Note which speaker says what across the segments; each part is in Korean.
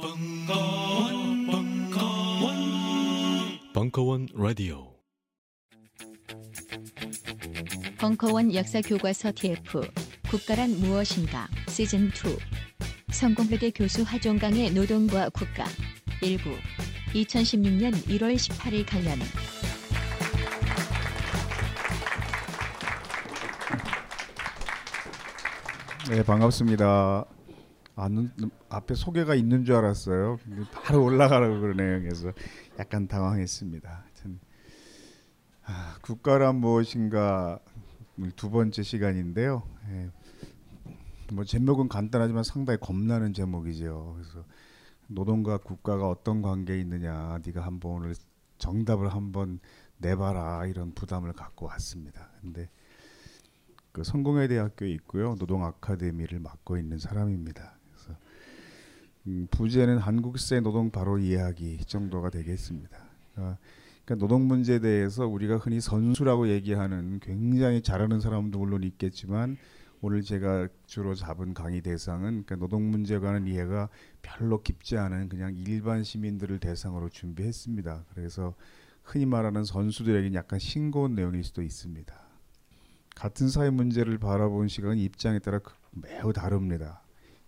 Speaker 1: 벙커원, 벙커원, 벙커원 라디오.
Speaker 2: 벙커원 역사 교과서 TF 국가란 무엇인가? 시즌 2 성공회대 교수 하종강의 노동과 국가. 일부. 2016년 1월 18일 강연
Speaker 3: 네 반갑습니다. 아, 눈, 눈- 앞에 소개가 있는 줄 알았어요. 근데 바로 올라가라고 그러네요. 그래서 약간 당황했습니다. 하여튼, 아, 국가란 무엇인가 두 번째 시간인데요. 예, 뭐 제목은 간단하지만 상당히 겁나는 제목이죠. 그래서 노동과 국가가 어떤 관계에 있느냐, 네가 한번 오늘 정답을 한번 내봐라 이런 부담을 갖고 왔습니다. 근데 그 성공회 대학교에 있고요. 노동 아카데미를 맡고 있는 사람입니다. 음, 부제는 한국세 노동 바로 이야기 정도가 되겠습니다. 그러니까, 그러니까 노동 문제에 대해서 우리가 흔히 선수라고 얘기하는 굉장히 잘하는 사람도 물론 있겠지만 오늘 제가 주로 잡은 강의 대상은 그러니까 노동 문제에 관한 이해가 별로 깊지 않은 그냥 일반 시민들을 대상으로 준비했습니다. 그래서 흔히 말하는 선수들에게 약간 싱거운 내용일 수도 있습니다. 같은 사회 문제를 바라본 시각은 입장에 따라 그- 매우 다릅니다.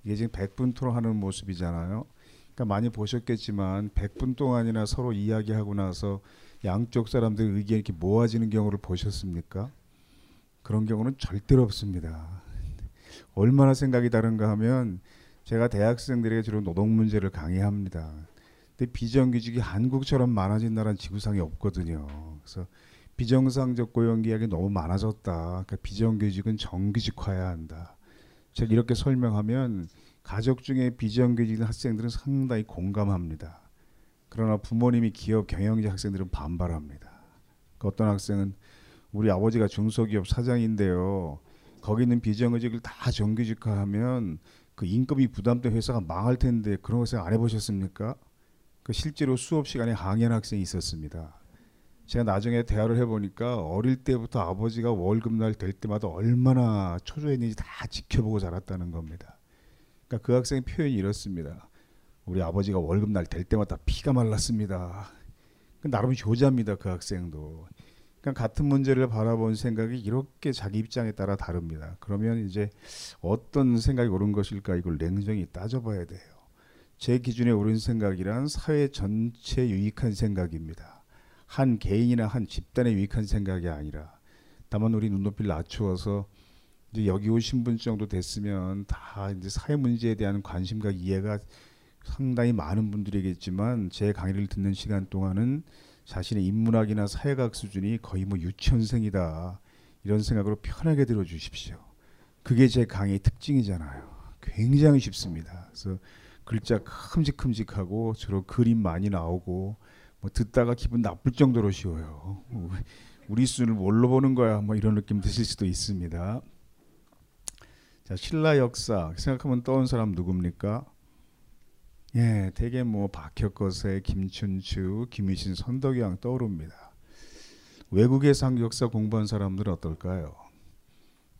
Speaker 3: 이게 지금 100분 토론하는 모습이잖아요. 그러니까 많이 보셨겠지만 100분 동안이나 서로 이야기하고 나서 양쪽 사람들 의견이 이렇게 모아지는 경우를 보셨습니까? 그런 경우는 절대로 없습니다. 얼마나 생각이 다른가 하면 제가 대학생들에게 주로 노동 문제를 강의합니다. 근데 비정규직이 한국처럼 많아진 나라는 지구상에 없거든요. 그래서 비정상적 고용 계약이 너무 많아졌다. 그러니까 비정규직은 정규직화해야 한다. 제가 이렇게 설명하면 가족 중에 비정규직 학생들은 상당히 공감합니다. 그러나 부모님이 기업 경영자 학생들은 반발합니다. 그 어떤 학생은 우리 아버지가 중소기업 사장인데요. 거기 있는 비정규직을 다 정규직화하면 그 임금이 부담된 회사가 망할 텐데 그런 거 생각 안 해보셨습니까? 그 실제로 수업 시간에 항의한 학생이 있었습니다. 제가 나중에 대화를 해보니까 어릴 때부터 아버지가 월급날 될 때마다 얼마나 초조했는지 다 지켜보고 자랐다는 겁니다. 그러니까 그 학생 표현이 이렇습니다. 우리 아버지가 월급날 될 때마다 피가 말랐습니다. 그 나름 효자입니다. 그 학생도. 그러니까 같은 문제를 바라본 생각이 이렇게 자기 입장에 따라 다릅니다. 그러면 이제 어떤 생각이 옳은 것일까 이걸 냉정히 따져봐야 돼요. 제 기준에 옳은 생각이란 사회 전체 유익한 생각입니다. 한 개인이나 한 집단에 유익한 생각이 아니라 다만 우리 눈높이를 낮추어서 이제 여기 오신 분 정도 됐으면 다 이제 사회 문제에 대한 관심과 이해가 상당히 많은 분들이겠지만 제 강의를 듣는 시간 동안은 자신의 인문학이나 사회학 수준이 거의 뭐 유치원생이다 이런 생각으로 편하게 들어주십시오. 그게 제 강의 특징이잖아요. 굉장히 쉽습니다. 그래서 글자 큼직큼직하고 주로 그림 많이 나오고 뭐 듣다가 기분 나쁠 정도로 쉬워요. 우리 수준을 뭘로 보는 거야? 뭐 이런 느낌 드실 수도 있습니다. 자, 신라 역사 생각하면 떠오른 사람 누굽니까? 예, 대개 뭐 박혁거세, 김춘추, 김유신, 선덕여왕 떠오릅니다. 외국에서 역사 공부한 사람들은 어떨까요?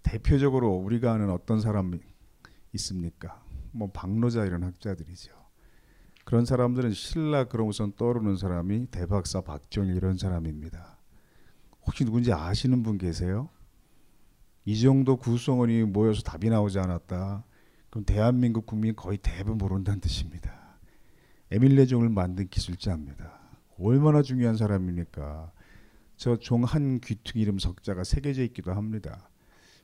Speaker 3: 대표적으로 우리가 아는 어떤 사람이 있습니까? 뭐 박노자 이런 학자들이죠. 그런 사람들은 신라 그런 우선 떠오르는 사람이 대박사 박정일 이런 사람입니다. 혹시 누군지 아시는 분 계세요? 이 정도 구성원이 모여서 답이 나오지 않았다. 그럼 대한민국 국민 거의 대부분 모른다는 뜻입니다. 에밀 레종을 만든 기술자입니다. 얼마나 중요한 사람입니까? 저 종한 귀퉁이 이름 석자가 새겨져 있기도 합니다.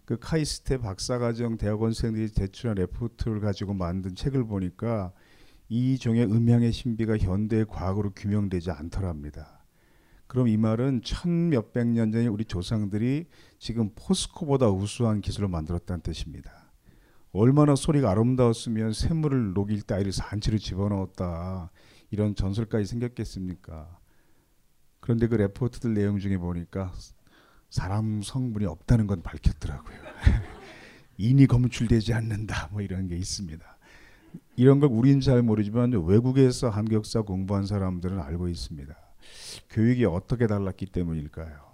Speaker 3: 그 카이스트 박사과정 대학원생들이 제출한 레포트를 가지고 만든 책을 보니까 이 종의 음향의 신비가 현대의 과학으로 규명되지 않더랍니다. 그럼 이 말은 천 몇백 년 전에 우리 조상들이 지금 포스코보다 우수한 기술을 만들었다는 뜻입니다. 얼마나 소리가 아름다웠으면 샘물을 녹일 때 아이를 산채로 집어넣었다 이런 전설까지 생겼겠습니까? 그런데 그 레포트들 내용 중에 보니까 사람 성분이 없다는 건 밝혔더라고요. 인이 검출되지 않는다 뭐 이런 게 있습니다. 이런 걸 우리는 잘 모르지만 외국에서 한국 역사 공부한 사람들은 알고 있습니다. 교육이 어떻게 달랐기 때문일까요?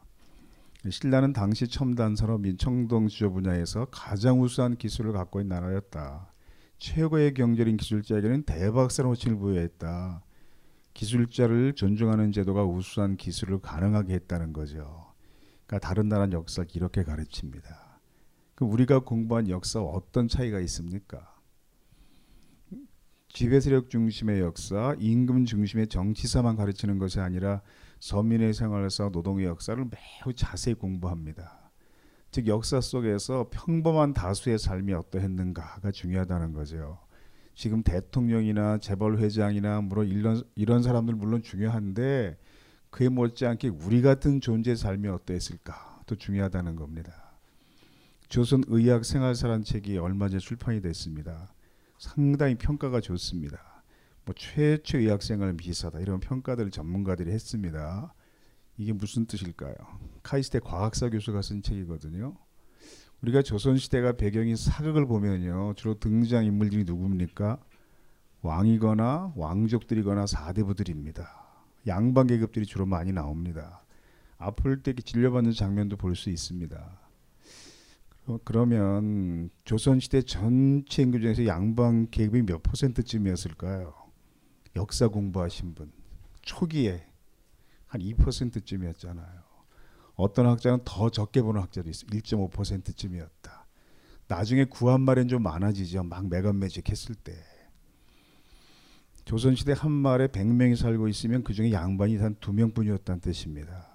Speaker 3: 신라는 당시 첨단 산업인 청동 주요 분야에서 가장 우수한 기술을 갖고 있는 나라였다. 최고의 경제인 기술자에게는 대박사로 호칭을 부여했다. 기술자를 존중하는 제도가 우수한 기술을 가능하게 했다는 거죠. 그러니까 다른 나라 역사 이렇게 가르칩니다. 그 우리가 공부한 역사와 어떤 차이가 있습니까? 지배 세력 중심의 역사, 임금 중심의 정치사만 가르치는 것이 아니라 서민의 생활사, 노동의 역사를 매우 자세히 공부합니다. 즉 역사 속에서 평범한 다수의 삶이 어떠했는가가 중요하다는 거죠. 지금 대통령이나 재벌 회장이나 물론 이런 이런 사람들 물론 중요한데 그에 못지않게 우리 같은 존재의 삶이 어떠했을까도 중요하다는 겁니다. 조선 의학 생활사란 책이 얼마 전에 출판이 됐습니다. 상당히 평가가 좋습니다. 뭐 최초 의학생활 비사다 이런 평가들을 전문가들이 했습니다. 이게 무슨 뜻일까요? 카이스트 과학사 교수가 쓴 책이거든요. 우리가 조선 시대가 배경인 사극을 보면요. 주로 등장 인물들이 누굽니까? 왕이거나 왕족들이거나 사대부들입니다. 양반 계급들이 주로 많이 나옵니다. 아플 때 진료받는 장면도 볼 수 있습니다. 그러면 조선 시대 전체 인구 중에서 양반 계급이 몇 퍼센트쯤이었을까요? 역사 공부하신 분 초기에 한 2%쯤이었잖아요. 어떤 학자는 더 적게 보는 학자도 있어. 1.5%쯤이었다. 나중에 구한 말엔 좀 많아지죠. 막 매건매직 했을 때. 조선시대 한 말에 100명이 살고 있으면 그중에 양반이 한 2명뿐이었다는 뜻입니다.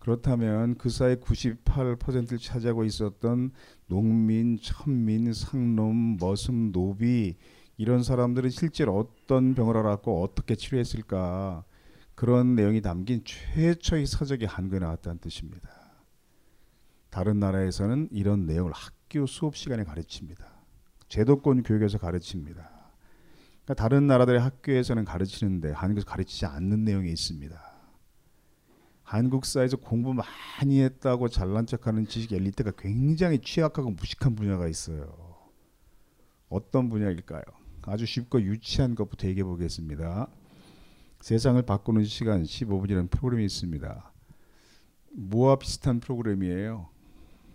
Speaker 3: 그렇다면 그 사이 98%를 차지하고 있었던 농민, 천민, 상놈, 머슴, 노비 이런 사람들은 실제로 어떤 병을 앓았고 어떻게 치료했을까 그런 내용이 담긴 최초의 서적이 한국에 나왔다는 뜻입니다. 다른 나라에서는 이런 내용을 학교 수업 시간에 가르칩니다. 제도권 교육에서 가르칩니다. 그러니까 다른 나라들의 학교에서는 가르치는데 한국에서 가르치지 않는 내용이 있습니다. 한국사에서 공부 많이 했다고 잘난 척하는 지식 엘리트가 굉장히 취약하고 무식한 분야가 있어요. 어떤 분야일까요? 아주 쉽고 유치한 것부터 얘기해 보겠습니다. 세상을 바꾸는 시간 15분이라는 프로그램이 있습니다. 뭐와 비슷한 프로그램이에요?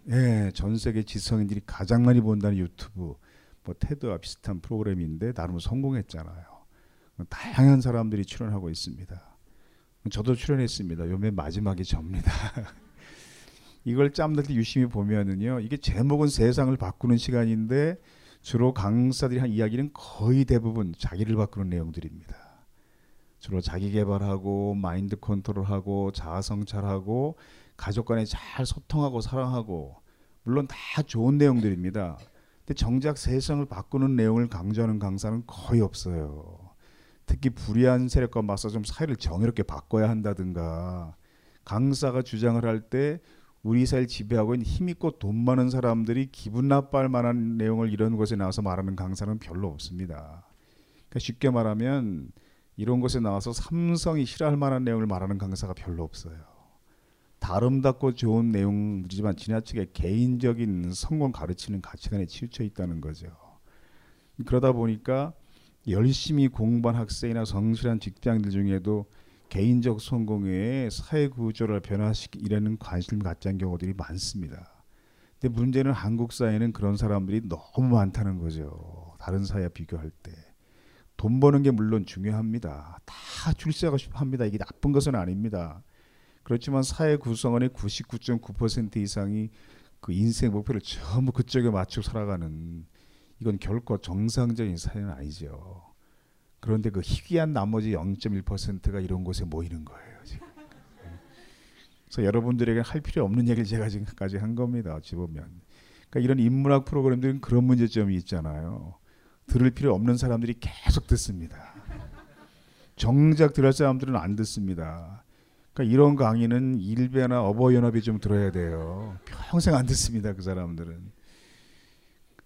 Speaker 3: 예, 전 세계 지성인들이 가장 많이 본다는 유튜브, 뭐 테드와 비슷한 프로그램인데 나름 성공했잖아요. 다양한 사람들이 출연하고 있습니다. 저도 출연했습니다. 요맨 마지막이 접니다. 이걸 짬낼 때 유심히 보면은요, 이게 제목은 세상을 바꾸는 시간인데 주로 강사들이 한 이야기는 거의 대부분 자기를 바꾸는 내용들입니다. 주로 자기 개발하고 마인드 컨트롤하고 자아 성찰하고 가족 간에 잘 소통하고 사랑하고 물론 다 좋은 내용들입니다. 근데 정작 세상을 바꾸는 내용을 강조하는 강사는 거의 없어요. 특히 불의한 세력과 맞서 좀 사회를 정의롭게 바꿔야 한다든가 강사가 주장을 할 때 우리 사회를 지배하고 있는 힘있고 돈 많은 사람들이 기분 나빠할 만한 내용을 이런 곳에 나와서 말하는 강사는 별로 없습니다. 그러니까 쉽게 말하면 이런 곳에 나와서 삼성이 싫어할 만한 내용을 말하는 강사가 별로 없어요. 다름답고 좋은 내용이지만 지나치게 개인적인 성공 가르치는 가치관에 치우쳐 있다는 거죠. 그러다 보니까 열심히 공부한 학생이나 성실한 직장인들 중에도 개인적 성공에 사회 구조를 변화시키려는 관심을 갖지 않은 경우들이 많습니다. 근데 문제는 한국 사회는 그런 사람들이 너무 많다는 거죠. 다른 사회와 비교할 때. 돈 버는 게 물론 중요합니다. 다 출세하고 싶어 합니다. 이게 나쁜 것은 아닙니다. 그렇지만 사회 구성원의 99.9% 이상이 그 인생 목표를 전부 그쪽에 맞추고 살아가는 이건 결코 정상적인 사회는 아니죠. 그런데 그 희귀한 나머지 0.1%가 이런 곳에 모이는 거예요. 지금. 그래서 여러분들에게 할 필요 없는 얘기를 제가 지금까지 한 겁니다. 어찌 보면. 그러니까 이런 인문학 프로그램들은 그런 문제점이 있잖아요. 들을 필요 없는 사람들이 계속 듣습니다. 정작 들을 사람들은 안 듣습니다. 그러니까 이런 강의는 일베나 어버이연합이 좀 들어야 돼요. 평생 안 듣습니다. 그 사람들은.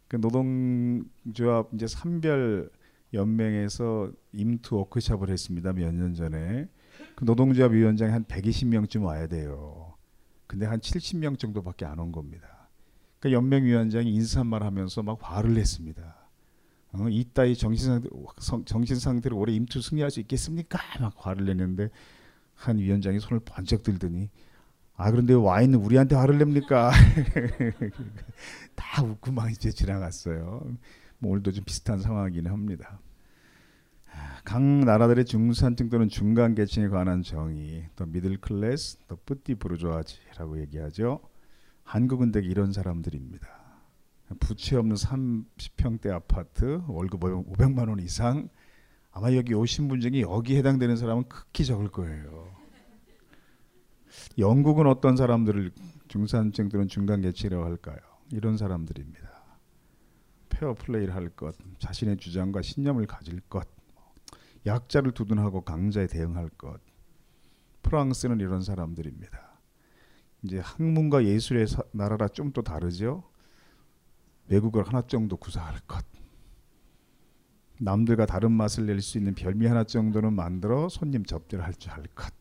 Speaker 3: 그 노동조합 이제 산별 연맹에서 임투 워크숍을 했습니다. 몇 년 전에. 그 노동조합 위원장이 한 120명쯤 와야 돼요. 근데 한 70명 정도밖에 안 온 겁니다. 그 연맹 위원장이 인사말 하면서 막 화를 냈습니다. 어, 이따위 정신 상태 정신 상태로 올해 임투 승리할 수 있겠습니까? 막 화를 내는데 한 위원장이 손을 번쩍 들더니 아 그런데 와인은 우리한테 화를 냅니까? 다 웃고 막 이제 지나갔어요. 뭐 오늘도 좀 비슷한 상황이긴 합니다. 각 나라들의 중산층 또는 중간 계층에 관한 정의, 또 미들 클래스, 또 뿌띠 부르주아지라고 얘기하죠. 한국은 대개 이런 사람들입니다. 부채 없는 30평대 아파트, 월급 500만 원 이상. 아마 여기 오신 분 중에 여기 해당되는 사람은 극히 적을 거예요. 영국은 어떤 사람들을 중산층 또는 중간 계층이라고 할까요? 이런 사람들입니다. 페어 플레이를 할 것, 자신의 주장과 신념을 가질 것, 약자를 두둔하고 강자에 대응할 것. 프랑스는 이런 사람들입니다. 이제 학문과 예술의 사, 나라라 좀 또 다르죠. 외국을 하나 정도 구사할 것. 남들과 다른 맛을 낼 수 있는 별미 하나 정도는 만들어 손님 접대를 할 줄 알 것.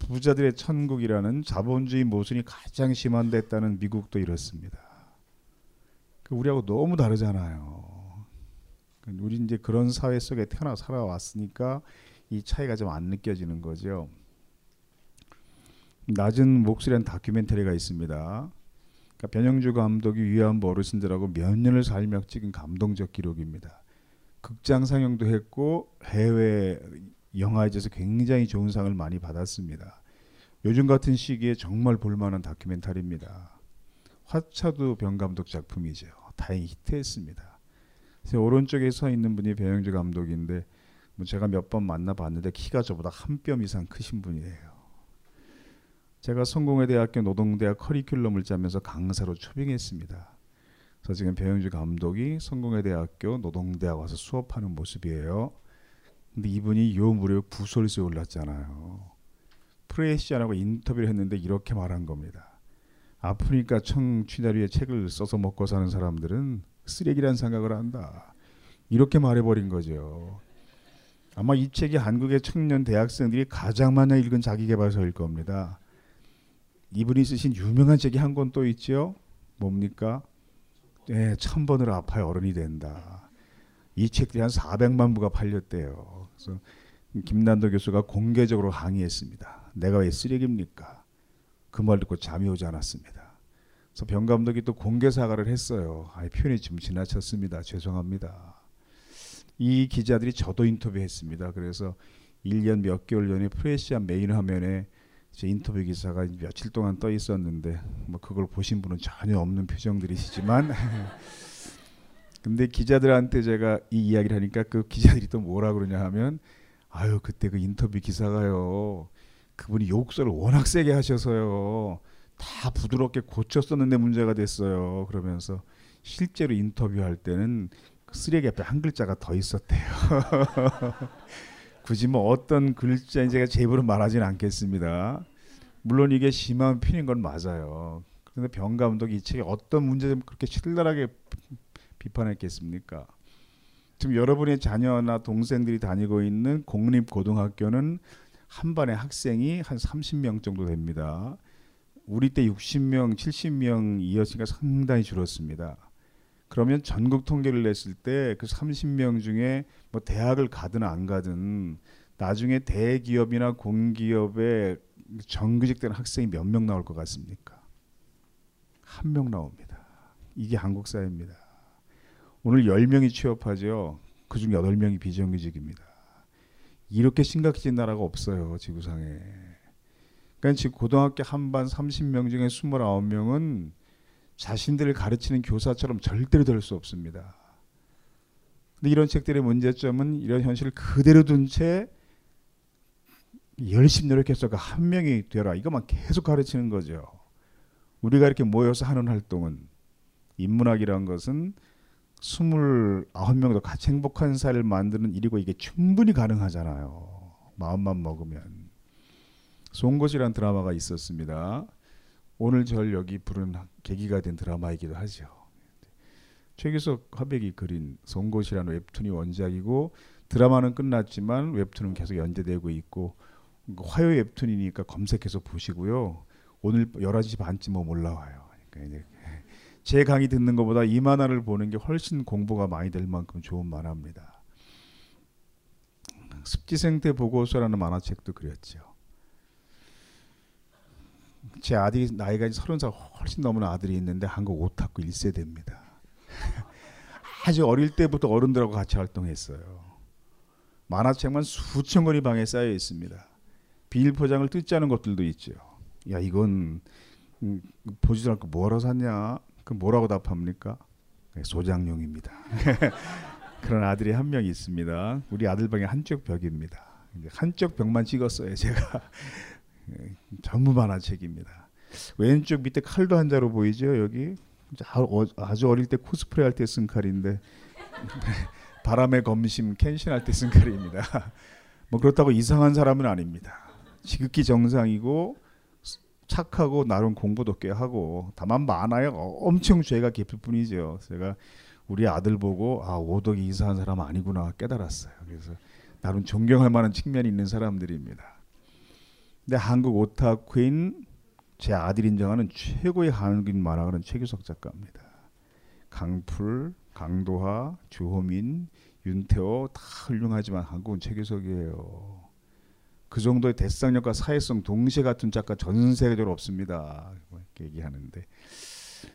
Speaker 3: 부자들의 천국이라는 자본주의 모순이 가장 심한됐다는 미국도 이렇습니다. 그 우리하고 너무 다르잖아요. 그 우리 이제 그런 사회 속에 태어나 살아왔으니까 이 차이가 좀 안 느껴지는 거죠. 낮은 목소리한 다큐멘터리가 있습니다. 그러니까 변영주 감독이 위안부 어르신들하고 몇 년을 살며 찍은 감동적 기록입니다. 극장 상영도 했고 해외 영화제에서 굉장히 좋은 상을 많이 받았습니다. 요즘 같은 시기에 정말 볼만한 다큐멘터리입니다. 화차도 병 감독 작품이죠. 다행히 히트했습니다. 오른쪽에 서 있는 분이 배영주 감독인데 뭐 제가 몇 번 만나봤는데 키가 저보다 한 뼘 이상 크신 분이에요. 제가 성공회대학교 노동대학 커리큘럼을 짜면서 강사로 초빙했습니다. 그래서 지금 배영주 감독이 성공회대학교 노동대학 와서 수업하는 모습이에요. 근데 이분이 요 무렵 부설수에 올랐잖아요. 프레시안하고 인터뷰를 했는데 이렇게 말한 겁니다. 아프니까 청취자리에 책을 써서 먹고 사는 사람들은 쓰레기란 생각을 한다. 이렇게 말해버린 거죠. 아마 이 책이 한국의 청년 대학생들이 가장 많이 읽은 자기개발서일 겁니다. 이분이 쓰신 유명한 책이 한 권 또 있죠. 뭡니까? 네, 천 번으로 아파야 어른이 된다. 이 책들이 한 400만 부가 팔렸대요. 그래서 김난도 교수가 공개적으로 항의했습니다. 내가 왜 쓰레기입니까? 그 말 듣고 잠이 오지 않았습니다. 그래서 병 감독이 또 공개 사과를 했어요. 아, 표현이 좀 지나쳤습니다. 죄송합니다. 이 기자들이 저도 인터뷰했습니다. 그래서 1년 몇 개월 전에 프레시안 메인 화면에 제 인터뷰 기사가 며칠 동안 떠 있었는데 뭐 그걸 보신 분은 전혀 없는 표정들이시지만 근데 기자들한테 제가 이 이야기를 하니까 그 기자들이 또 뭐라 그러냐 하면 아유 그때 그 인터뷰 기사가요 그분이 욕설을 워낙 세게 하셔서요 다 부드럽게 고쳤었는데 문제가 됐어요. 그러면서 실제로 인터뷰할 때는 그 쓰레기 앞에 한 글자가 더 있었대요. 굳이 뭐 어떤 글자인지 제가 제 입으로 말하지는 않겠습니다. 물론 이게 심한 편인 건 맞아요. 그런데 병 감독이 이 책에 어떤 문제점 그렇게 신랄하게 비판했겠습니까? 지금 여러분의 자녀나 동생들이 다니고 있는 공립고등학교는 한 반에 학생이 한 30명 정도 됩니다. 우리 때 60명, 70명이었으니까 상당히 줄었습니다. 그러면 전국 통계를 냈을 때 그 30명 중에 뭐 대학을 가든 안 가든 나중에 대기업이나 공기업에 정규직된 학생이 몇 명 나올 것 같습니까? 한 명 나옵니다. 이게 한국 사회입니다. 오늘 10명이 취업하죠. 그중 8명이 비정규직입니다. 이렇게 심각해진 나라가 없어요. 지구상에. 그러니까 지금 고등학교 한 반 30명 중에 29명은 자신들을 가르치는 교사처럼 절대로 될 수 없습니다. 근데 이런 책들의 문제점은 이런 현실을 그대로 둔 채 열심히 노력해서 그한 명이 되라 이것만 계속 가르치는 거죠. 우리가 이렇게 모여서 하는 활동은 인문학이라는 것은 29명도 같이 행복한 사회를 만드는 일이고 이게 충분히 가능하잖아요. 마음만 먹으면. 송곳이라는 드라마가 있었습니다. 오늘 절 여기 부른 계기가 된 드라마이기도 하죠. 최규석 화백이 그린 송곳이라는 웹툰이 원작이고 드라마는 끝났지만 웹툰은 계속 연재되고 있고 화요 웹툰이니까 검색해서 보시고요. 오늘 11시 반쯤 뭐 올라와요. 그러니까 제 강의 듣는 것보다 이 만화를 보는 게 훨씬 공부가 많이 될 만큼 좋은 만화입니다. 습지생태 보고서라는 만화책도 그렸죠. 제 아들이 나이가 서른 살 훨씬 넘은 아들이 있는데 한국 오타쿠 1세대입니다. 아주 어릴 때부터 어른들하고 같이 활동했어요. 만화책만 수천 권이 방에 쌓여 있습니다. 비닐 포장을 뜯지 않은 것들도 있죠. 야 이건 음, 보지도 않고 뭐라 샀냐? 그 뭐라고 답합니까? 네, 소장용입니다. 그런 아들이 한 명 있습니다. 우리 아들 방에 한쪽 벽입니다. 한쪽 벽만 찍었어요. 제가 네, 전부 만화책입니다. 왼쪽 밑에 칼도 한 자로 보이죠? 여기 어, 아주 어릴 때 코스프레 할 때 쓴 칼인데 바람의 검심 켄신 할 때 쓴 칼입니다. 뭐 그렇다고 이상한 사람은 아닙니다. 지극히 정상이고 착하고 나름 공부도 꽤 하고 다만 많아요. 엄청 죄가 깊을 뿐이죠. 제가 우리 아들 보고 아 오덕이 이상한 사람 아니구나 깨달았어요. 그래서 나름 존경할 만한 측면이 있는 사람들입니다. 근데 한국 오타쿠인 제 아들 인정하는 최고의 한국인 만화가는 최규석 작가입니다. 강풀, 강도하, 주호민, 윤태호 다 훌륭하지만 한국은 최규석이에요. 그 정도의 데생력과 사회성 동시에 같은 작가 전 세계적으로 없습니다. 이렇게 얘기하는데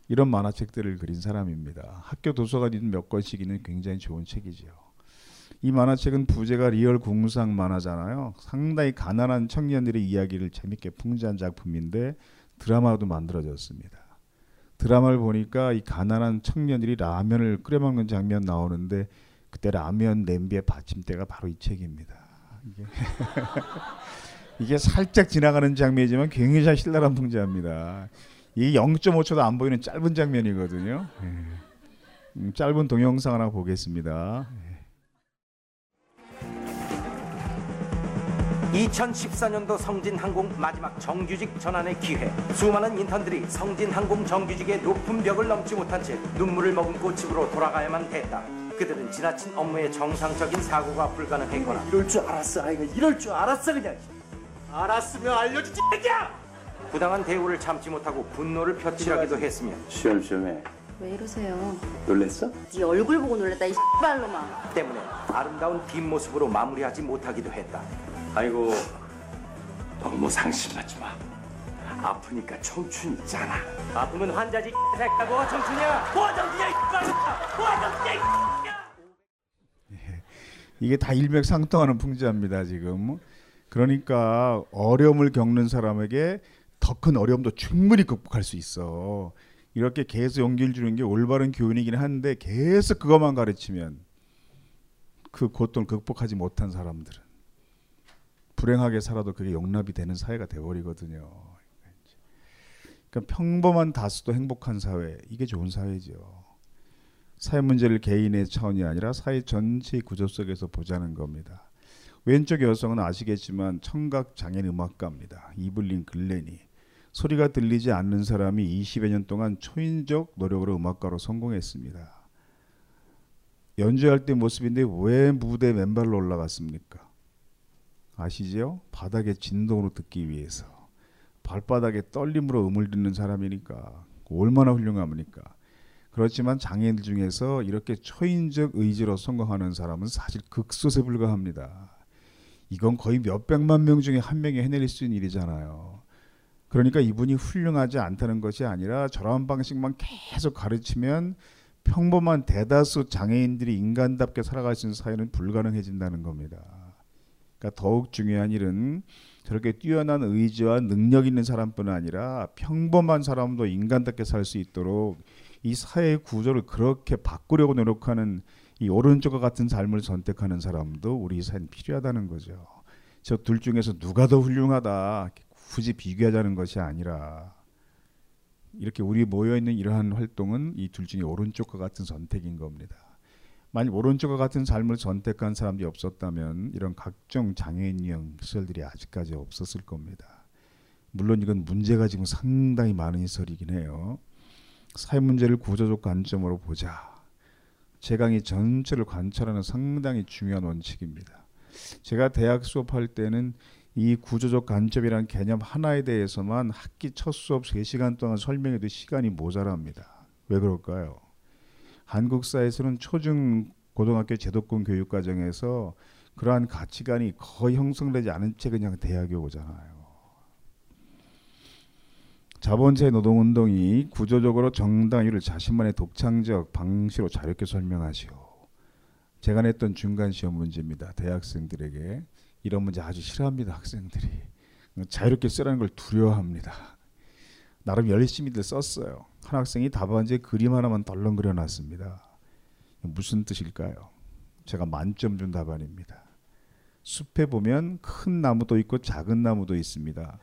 Speaker 3: 이런 만화책들을 그린 사람입니다. 학교 도서관에 몇 권씩 있는 굉장히 좋은 책이죠. 이 만화책은 부제가 리얼 궁상 만화잖아요. 상당히 가난한 청년들의 이야기를 재밌게 풍자한 작품인데 드라마도 만들어졌습니다. 드라마를 보니까 이 가난한 청년들이 라면을 끓여 먹는 장면 나오는데 그때 라면 냄비의 받침대가 바로 이 책입니다. 이게, 이게 살짝 지나가는 장면이지만 굉장히 신랄한 풍자입니다. 이게 0.5초도 안 보이는 짧은 장면이거든요. 예. 음, 짧은 동영상 하나 보겠습니다.
Speaker 4: 2014년도 성진항공 마지막 정규직 전환의 기회 수많은 인턴들이 성진항공 정규직의 높은 벽을 넘지 못한 채 눈물을 머금고 집으로 돌아가야만 했다 그들은 지나친 업무의 정상적인 사고가 불가능했거나.
Speaker 5: 이럴 줄 알았어 아이가. 이럴 줄 알았어 그냥. 알았으면 알려주지 새끼야!
Speaker 4: 부당한 대우를 참지 못하고 분노를 표출하기도 했으며.
Speaker 6: 시험시험해.
Speaker 7: 왜 이러세요?
Speaker 6: 놀랬어?
Speaker 7: 네 얼굴 보고 놀랬다 이 X발로만.
Speaker 4: 때문에 아름다운 뒷모습으로 마무리하지 못하기도 했다.
Speaker 6: 아이고 너무 상심하지 마 아프니까 청춘 있잖아
Speaker 4: 아프면 환자지 새끼야 뭐가 청춘이야 뭐가 청춘이야 이 X발로마 뭐가 X발로마
Speaker 3: 이게 다 일맥상통하는 풍자입니다 지금. 그러니까 어려움을 겪는 사람에게 더 큰 어려움도 충분히 극복할 수 있어. 이렇게 계속 용기를 주는 게 올바른 교훈이긴 한데 계속 그것만 가르치면 그 고통을 극복하지 못한 사람들은 불행하게 살아도 그게 용납이 되는 사회가 돼버리거든요. 그러니까 평범한 다수도 행복한 사회 이게 좋은 사회죠. 사회 문제를 개인의 차원이 아니라 사회 전체의 구조 속에서 보자는 겁니다. 왼쪽 여성은 아시겠지만 청각 장애인 음악가입니다. 이블린 글렌이 소리가 들리지 않는 사람이 20여 년 동안 초인적 노력으로 음악가로 성공했습니다. 연주할 때 모습인데 왜 무대 맨발로 올라갔습니까? 아시죠? 바닥의 진동으로 듣기 위해서 발바닥에 떨림으로 음을 듣는 사람이니까 얼마나 훌륭합니까? 그렇지만 장애인들 중에서 이렇게 초인적 의지로 성공하는 사람은 사실 극소수에 불과합니다. 이건 거의 몇 백만 명 중에 한 명이 해낼 수 있는 일이잖아요. 그러니까 이분이 훌륭하지 않다는 것이 아니라 저런 방식만 계속 가르치면 평범한 대다수 장애인들이 인간답게 살아갈 수 있는 사회는 불가능해진다는 겁니다. 그러니까 더욱 중요한 일은 저렇게 뛰어난 의지와 능력 있는 사람뿐 아니라 평범한 사람도 인간답게 살 수 있도록 이 사회의 구조를 그렇게 바꾸려고 노력하는 이 오른쪽과 같은 삶을 선택하는 사람도 우리 사회는 필요하다는 거죠. 저 둘 중에서 누가 더 훌륭하다 굳이 비교하자는 것이 아니라 이렇게 우리 모여 있는 이러한 활동은 이 둘 중에 오른쪽과 같은 선택인 겁니다. 만약 오른쪽과 같은 삶을 선택한 사람들이 없었다면 이런 각종 장애인형 시설들이 아직까지 없었을 겁니다. 물론 이건 문제가 지금 상당히 많은 시설이긴 해요. 사회 문제를 구조적 관점으로 보자. 제 강의 전체를 관찰하는 상당히 중요한 원칙입니다. 제가 대학 수업할 때는 이 구조적 관점이라는 개념 하나에 대해서만 학기 첫 수업 3시간 동안 설명해도 시간이 모자랍니다. 왜 그럴까요? 한국 사회에서는 초중 고등학교 제도권 교육 과정에서 그러한 가치관이 거의 형성되지 않은 채 그냥 대학에 오잖아요. 자본주의 노동운동이 구조적으로 정당유를 자신만의 독창적 방식으로 자유롭게 설명하시오. 제가 냈던 중간 시험 문제입니다. 대학생들에게 이런 문제 아주 싫어합니다. 학생들이 자유롭게 쓰라는 걸 두려워합니다. 나름 열심히들 썼어요. 한 학생이 답안지에 그림 하나만 덜렁 그려 놨습니다. 무슨 뜻일까요? 제가 만점 준 답안입니다. 숲에 보면 큰 나무도 있고 작은 나무도 있습니다.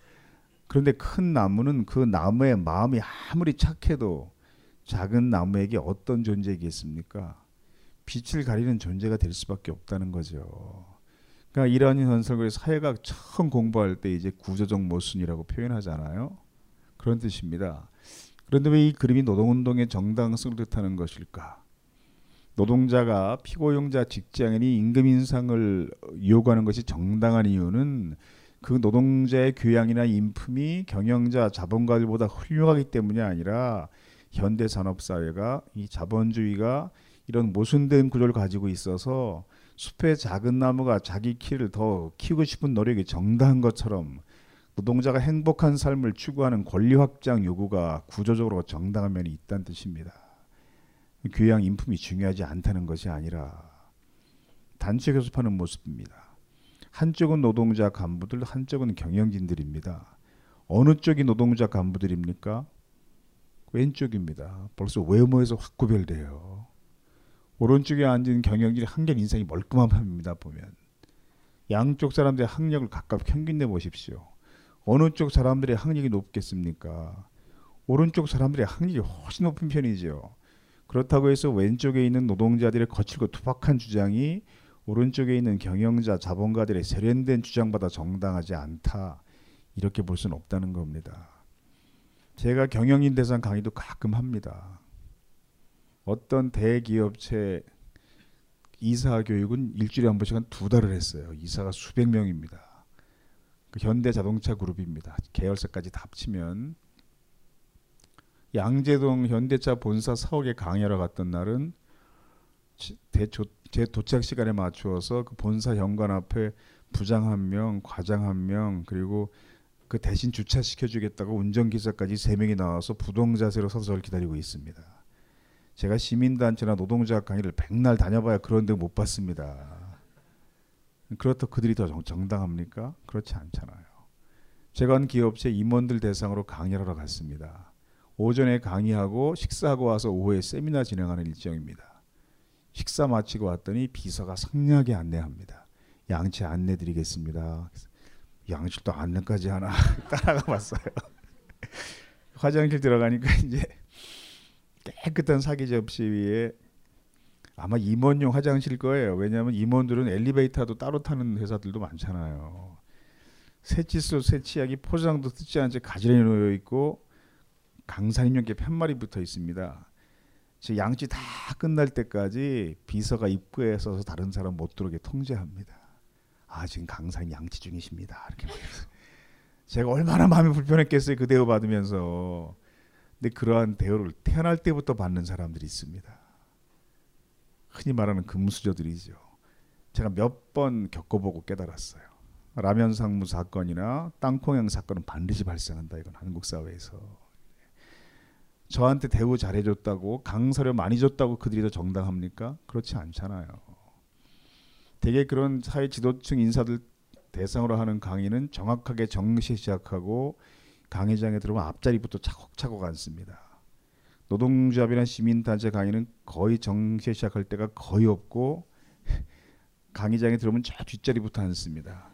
Speaker 3: 그런데 큰 나무는 그 나무의 마음이 아무리 착해도 작은 나무에게 어떤 존재이겠습니까? 빛을 가리는 존재가 될 수밖에 없다는 거죠. 그러니까 이러한 현상을 사회학 처음 공부할 때 이제 구조적 모순이라고 표현하잖아요. 그런 뜻입니다. 그런데 왜 이 그림이 노동운동의 정당성을 뜻하는 것일까? 노동자가 피고용자 직장인이 임금 인상을 요구하는 것이 정당한 이유는 그 노동자의 교양이나 인품이 경영자 자본가들보다 훌륭하기 때문이 아니라 현대 산업 사회가 이 자본주의가 이런 모순된 구조를 가지고 있어서 숲의 작은 나무가 자기 키를 더 키우고 싶은 노력이 정당한 것처럼 노동자가 행복한 삶을 추구하는 권리 확장 요구가 구조적으로 정당한 면이 있다는 뜻입니다. 교양 인품이 중요하지 않다는 것이 아니라 단체 교섭하는 모습입니다. 한쪽은 노동자 간부들, 한쪽은 경영진들입니다. 어느 쪽이 노동자 간부들입니까? 왼쪽입니다. 벌써 외모에서 확 구별돼요. 오른쪽에 앉은 경영진이 한결 인상이 멀끔한 편입니다. 보면 양쪽 사람들의 학력을 각각 평균내 보십시오. 어느 쪽 사람들의 학력이 높겠습니까? 오른쪽 사람들의 학력이 훨씬 높은 편이죠. 그렇다고 해서 왼쪽에 있는 노동자들의 거칠고 투박한 주장이 오른쪽에 있는 경영자 자본가들의 세련된 주장보다 정당하지 않다. 이렇게 볼 수는 없다는 겁니다. 제가 경영인 대상 강의도 가끔 합니다. 어떤 대기업체 이사 교육은 일주일에 한 번씩 한 두 달을 했어요. 이사가 수백 명입니다. 그 현대자동차 그룹입니다. 계열사까지 다 합치면 양재동 현대차 본사 사옥에 강의하러 갔던 날은 제 도착 시간에 맞추어서 그 본사 현관 앞에 부장 한 명, 과장 한 명, 그리고 그 대신 주차 시켜 주겠다고 운전기사까지 세 명이 나와서 부동 자세로 서서 저를 기다리고 있습니다. 제가 시민단체나 노동자 강의를 백날 다녀봐야 그런 데 못 봤습니다. 그렇다고 그들이 더 정당합니까? 그렇지 않잖아요. 제가 한 기업체 임원들 대상으로 강의하러 갔습니다. 오전에 강의하고 식사하고 와서 오후에 세미나 진행하는 일정입니다. 식사 마치고 왔더니 비서가 상냥하게 안내합니다. 양치 안내 드리겠습니다. 양치도 안내까지 하나 따라가 봤어요. 화장실 들어가니까 이제 깨끗한 사기 접시 위에 아마 임원용 화장실 거예요. 왜냐하면 임원들은 엘리베이터도 따로 타는 회사들도 많잖아요. 새칫솔 새치약이 포장도 뜯지 않은 채 가지런히 놓여 있고 강산인용계 편말이 붙어 있습니다. 제 양치 다 끝날 때까지 비서가 입구에 서서 다른 사람 못 들어오게 통제합니다. 아 지금 강산 양치 중이십니다. 이렇게 말해서 제가 얼마나 마음이 불편했겠어요 그 대우 받으면서. 근데 그러한 대우를 태어날 때부터 받는 사람들이 있습니다. 흔히 말하는 금수저들이죠. 제가 몇 번 겪어보고 깨달았어요. 라면 상무 사건이나 땅콩형 사건은 반드시 발생한다. 이건 한국 사회에서. 저한테 대우 잘해줬다고 강서료 많이 줬다고 그들이 더 정당합니까? 그렇지 않잖아요. 되게 그런 사회 지도층 인사들 대상으로 하는 강의는 정확하게 정시 시작하고 강의장에 들어오면 앞자리부터 차곡차곡 앉습니다. 노동조합이나 시민단체 강의는 거의 정시에 시작할 때가 거의 없고 강의장에 들어오면 저 뒷자리부터 앉습니다.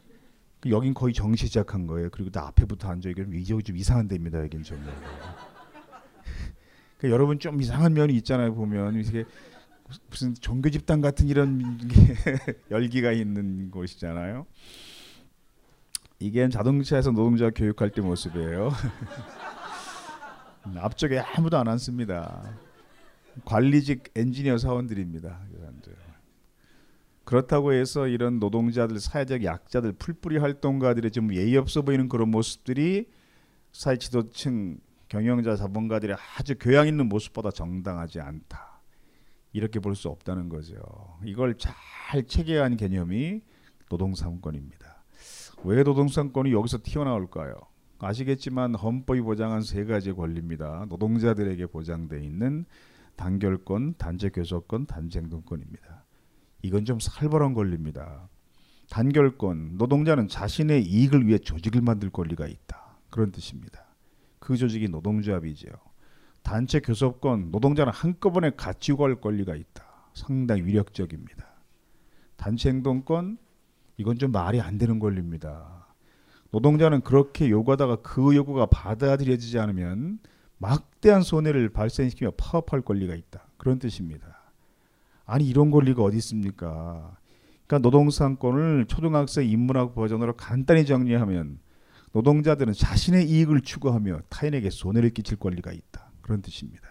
Speaker 3: 그 여긴 거의 정시 시작한 거예요. 그리고 나 앞에부터 앉아 이게 좀, 좀 이상한 데입니다. 여긴 좀. 그러니까 여러분 좀 이상한 면이 있잖아요. 보면 이게 무슨 종교 집단 같은 이런 열기가 있는 곳이잖아요. 이게 자동차에서 노동자 교육할 때 모습이에요. 앞쪽에 아무도 안 앉습니다. 관리직 엔지니어 사원들입니다. 그렇다고 해서 이런 노동자들, 사회적 약자들, 풀뿌리 활동가들의 좀 예의 없어 보이는 그런 모습들이 사회 지도층, 경영자, 자본가들의 아주 교양 있는 모습보다 정당하지 않다. 이렇게 볼 수 없다는 거죠. 이걸 잘 체계한 개념이 노동상권입니다. 왜 노동상권이 여기서 튀어나올까요? 아시겠지만 헌법이 보장한 세 가지 권리입니다. 노동자들에게 보장돼 있는 단결권, 단체 교섭권, 단체 행동권입니다. 이건 좀 살벌한 권리입니다. 단결권, 노동자는 자신의 이익을 위해 조직을 만들 권리가 있다. 그런 뜻입니다. 그 조직이 노동조합이죠. 단체 교섭권, 노동자는 한꺼번에 같이 갈 권리가 있다. 상당히 위력적입니다. 단체 행동권, 이건 좀 말이 안 되는 권리입니다. 노동자는 그렇게 요구하다가 그 요구가 받아들여지지 않으면 막대한 손해를 발생시키며 파업할 권리가 있다. 그런 뜻입니다. 아니 이런 권리가 어디 있습니까? 그러니까 노동상권을 초등학생 인문학 버전으로 간단히 정리하면 노동자들은 자신의 이익을 추구하며 타인에게 손해를 끼칠 권리가 있다. 그런 뜻입니다.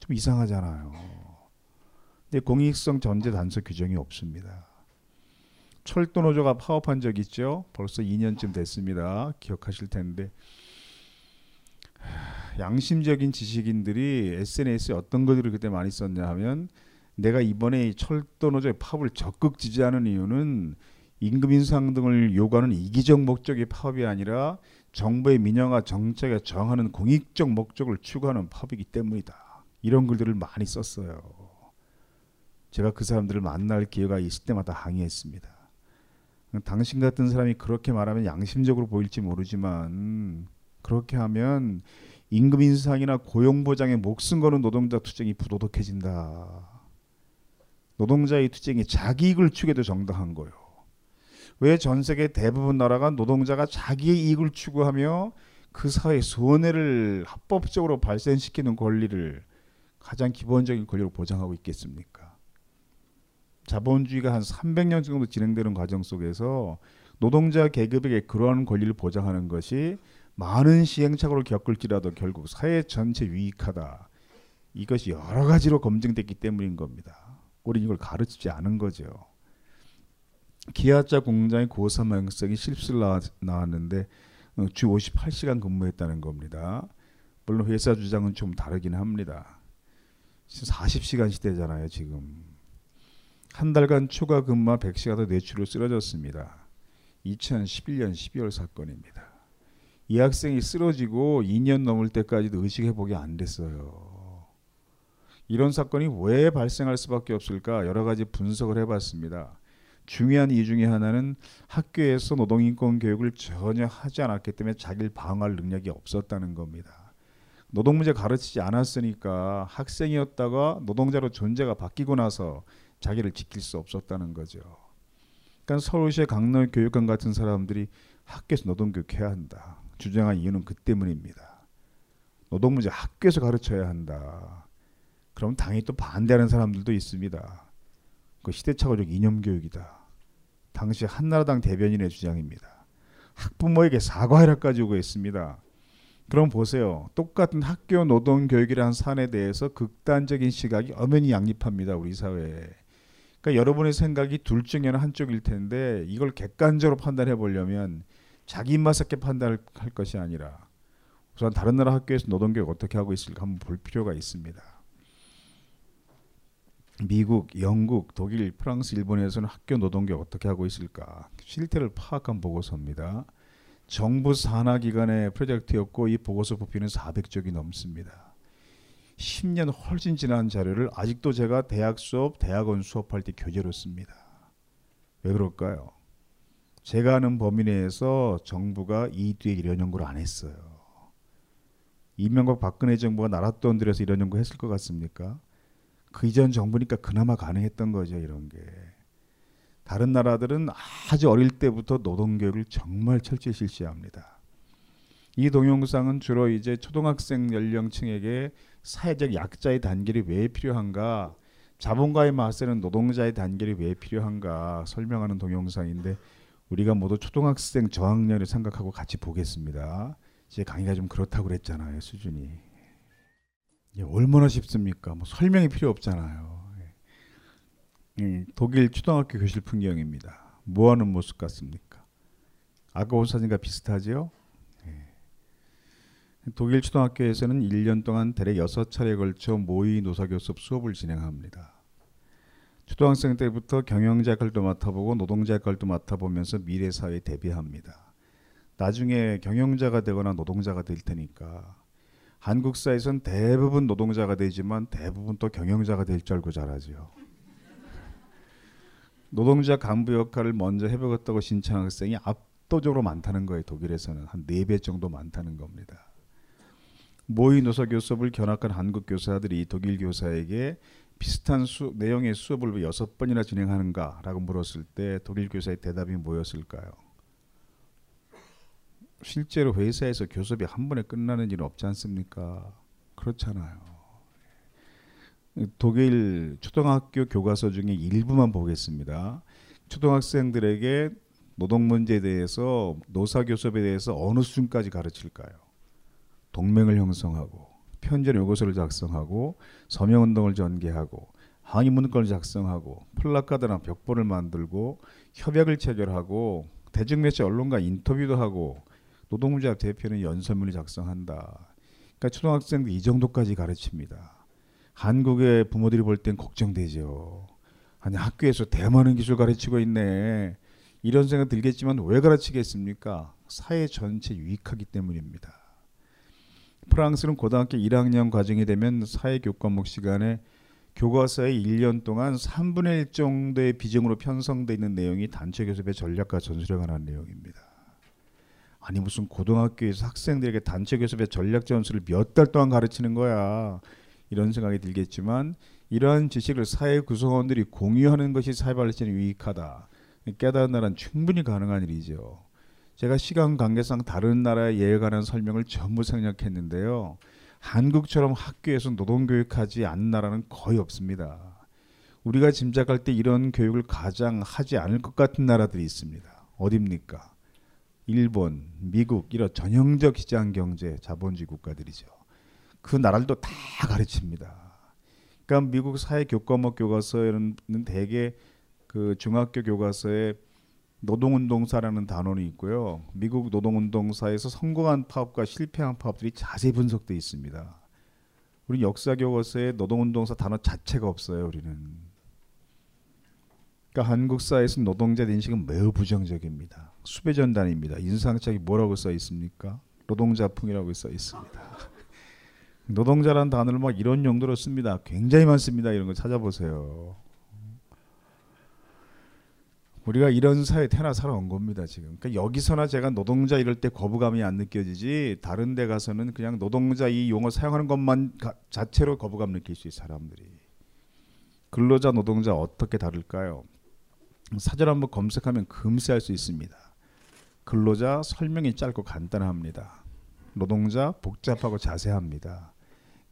Speaker 3: 좀 이상하잖아요. 근데 공익성 전제 단서 규정이 없습니다. 철도 노조가 파업한 적 있죠. 벌써 2년쯤 됐습니다. 기억하실 텐데 양심적인 지식인들이 SNS에 어떤 것들을 그때 많이 썼냐 하면 내가 이번에 철도 노조의 파업을 적극 지지하는 이유는 임금 인상 등을 요구하는 이기적 목적의 파업이 아니라 정부의 민영화 정책에 정하는 공익적 목적을 추구하는 파업이기 때문이다. 이런 글들을 많이 썼어요. 제가 그 사람들을 만날 기회가 있을 때마다 항의했습니다. 당신 같은 사람이 그렇게 말하면 양심적으로 보일지 모르지만 그렇게 하면 임금 인상이나 고용 보장에 목숨 거는 노동자 투쟁이 부도덕해진다. 노동자의 투쟁이 자기 이익을 추구해도 정당한 거요. 왜 전 세계 대부분 나라가 노동자가 자기의 이익을 추구하며 그 사회의 손해를 합법적으로 발생시키는 권리를 가장 기본적인 권리로 보장하고 있겠습니까? 자본주의가 한 300년 정도 진행되는 과정 속에서 노동자 계급에게 그러한 권리를 보장하는 것이 많은 시행착오를 겪을지라도 결국 사회 전체 유익하다. 이것이 여러 가지로 검증됐기 때문인 겁니다. 우리 이걸 가르치지 않은 거죠. 기아차 공장의 고사마 형성이 실습을 나왔는데 어, 주 58시간 근무했다는 겁니다. 물론 회사 주장은 좀 다르긴 합니다. 40시간 시대잖아요, 지금. 한 달간 추가 근무 100시간 뇌출로 쓰러졌습니다. 2011년 12월 사건입니다. 이 학생이 쓰러지고 2년 넘을 때까지도 의식 회복이 안 됐어요. 이런 사건이 왜 발생할 수밖에 없을까 여러 가지 분석을 해봤습니다. 중요한 이유 중에 하나는 학교에서 노동인권 교육을 전혀 하지 않았기 때문에 자기를 방어할 능력이 없었다는 겁니다. 노동 문제 가르치지 않았으니까 학생이었다가 노동자로 존재가 바뀌고 나서 자기를 지킬 수 없었다는 거죠. 그러니까 서울시의 강남 교육감 같은 사람들이 학교에서 노동교육해야 한다. 주장한 이유는 그 때문입니다. 노동 문제 학교에서 가르쳐야 한다. 그럼 당연히 또 반대하는 사람들도 있습니다. 그 시대착오적 이념 교육이다. 당시 한나라당 대변인의 주장입니다. 학부모에게 사과해라까지 요구했습니다. 그럼 보세요. 똑같은 학교 노동 교육이라는 사안에 대해서 극단적인 시각이 엄연히 양립합니다. 우리 사회에. 그러니까 여러분의 생각이 둘 중에 한쪽일 텐데 이걸 객관적으로 판단해 보려면 자기 입맛에 판단할 것이 아니라 우선 다른 나라 학교에서 노동교육 어떻게 하고 있을까 한번 볼 필요가 있습니다. 미국, 영국, 독일, 프랑스, 일본에서는 학교 노동교육 어떻게 하고 있을까 실태를 파악한 보고서입니다. 정부 산하 기관의 프로젝트였고 이 보고서 부피는 400쪽이 넘습니다. 10년 훨씬 지난 자료를 아직도 제가 대학 수업, 대학원 수업할 때 교재로 씁니다. 왜 그럴까요? 제가 아는 범위 내에서 정부가 이 뒤에 이런 연구를 안 했어요. 이명박 박근혜 정부가 나라 돈 들여서 이런 연구 했을 것 같습니까? 그 이전 정부니까 그나마 가능했던 거죠 이런 게. 다른 나라들은 아주 어릴 때부터 노동 교육을 정말 철저히 실시합니다. 이 동영상은 주로 이제 초등학생 연령층에게 사회적 약자의 단결이 왜 필요한가, 자본가의 맛에는 노동자의 단결이 왜 필요한가 설명하는 동영상인데 우리가 모두 초등학생 저학년을 생각하고 같이 보겠습니다. 제 강의가 좀 그렇다고 그랬잖아요 수준이. 예, 얼마나 쉽습니까? 뭐 설명이 필요 없잖아요. 예, 독일 초등학교 교실 풍경입니다. 뭐 하는 모습 같습니까? 아까 본 사진과 비슷하죠? 예. 독일 초등학교에서는 1년 동안 대략 6차례에 걸쳐 모의 노사교섭 수업을 진행합니다. 초등학생 때부터 경영자 역할도 맡아보고 노동자 역할도 맡아보면서 미래 사회에 대비합니다. 나중에 경영자가 되거나 노동자가 될 테니까 한국 사회에선 대부분 노동자가 되지만 대부분 또 경영자가 될 줄 알고 잘하죠. 노동자 간부 역할을 먼저 해보겠다고 신청한 학생이 압도적으로 많다는 거예요. 독일에서는 한네배 정도 많다는 겁니다. 모의 노사 교섭을 견학한 한국 교사들이 독일 교사에게 비슷한 수, 내용의 수업을 왜 여섯 번이나 진행하는가라고 물었을 때 독일 교사의 대답이 뭐였을까요? 실제로 회사에서 교섭이 한 번에 끝나는 일은 없지 않습니까? 그렇잖아요. 독일 초등학교 교과서 중에 일부만 보겠습니다. 초등학생들에게 노동 문제에 대해서 노사 교섭에 대해서 어느 수준까지 가르칠까요? 동맹을 형성하고 편전 요구서를 작성하고 서명 운동을 전개하고 항의 문건을 작성하고 플라카드나 벽보를 만들고 협약을 체결하고 대중매체 언론과 인터뷰도 하고 노동자 대표는 연설문을 작성한다. 그러니까 초등학생들 이 정도까지 가르칩니다. 한국의 부모들이 볼 땐 걱정되죠. 아니 학교에서 대만은 기술 가르치고 있네. 이런 생각 들겠지만 왜 가르치겠습니까? 사회 전체 유익하기 때문입니다. 프랑스는 고등학교 1학년 과정이 되면 사회교육 과목 시간에 교과서에 1년 동안 3분의 1 정도의 비중으로 편성되어 있는 내용이 단체 교섭의 전략과 전술에 관한 내용입니다. 아니 무슨 고등학교에서 학생들에게 단체 교섭의 전략 전술을 몇 달 동안 가르치는 거야. 이런 생각이 들겠지만 이러한 지식을 사회 구성원들이 공유하는 것이 사회 발전에 유익하다. 깨달은 나라는 충분히 가능한 일이죠. 제가 시간 관계상 다른 나라의 예에 관한 설명을 전부 생략했는데요. 한국처럼 학교에서 노동교육하지 않는 나라는 거의 없습니다. 우리가 짐작할 때 이런 교육을 가장 하지 않을 것 같은 나라들이 있습니다. 어딥니까? 일본, 미국 이런 전형적 시장 경제 자본주의 국가들이죠. 그 나라들도 다 가르칩니다. 그러니까 미국 사회 교과목 교과서에는 대개 그 중학교 교과서에 노동운동사라는 단원이 있고요. 미국 노동운동사에서 성공한 파업과 실패한 파업들이 자세히 분석되어 있습니다. 우리 역사 교과서에 노동운동사 단어 자체가 없어요. 우리는. 그러니까 한국 사회에서 노동자 인식은 매우 부정적입니다. 수배전단입니다. 인상착이 뭐라고 써 있습니까? 노동자풍이라고 써 있습니다. 노동자란 단어를 막 이런 용도로 씁니다. 굉장히 많습니다. 이런 거 찾아보세요. 우리가 이런 사회 태어나 살아온 겁니다 지금. 그러니까 여기서나 제가 노동자 이럴 때 거부감이 안 느껴지지 다른 데 가서는 그냥 노동자 이 용어 사용하는 것만 가, 자체로 거부감 느낄 수 있어요 사람들이. 근로자 노동자 어떻게 다를까요? 사전 한번 검색하면 금세 알 수 있습니다. 근로자 설명이 짧고 간단합니다. 노동자 복잡하고 자세합니다.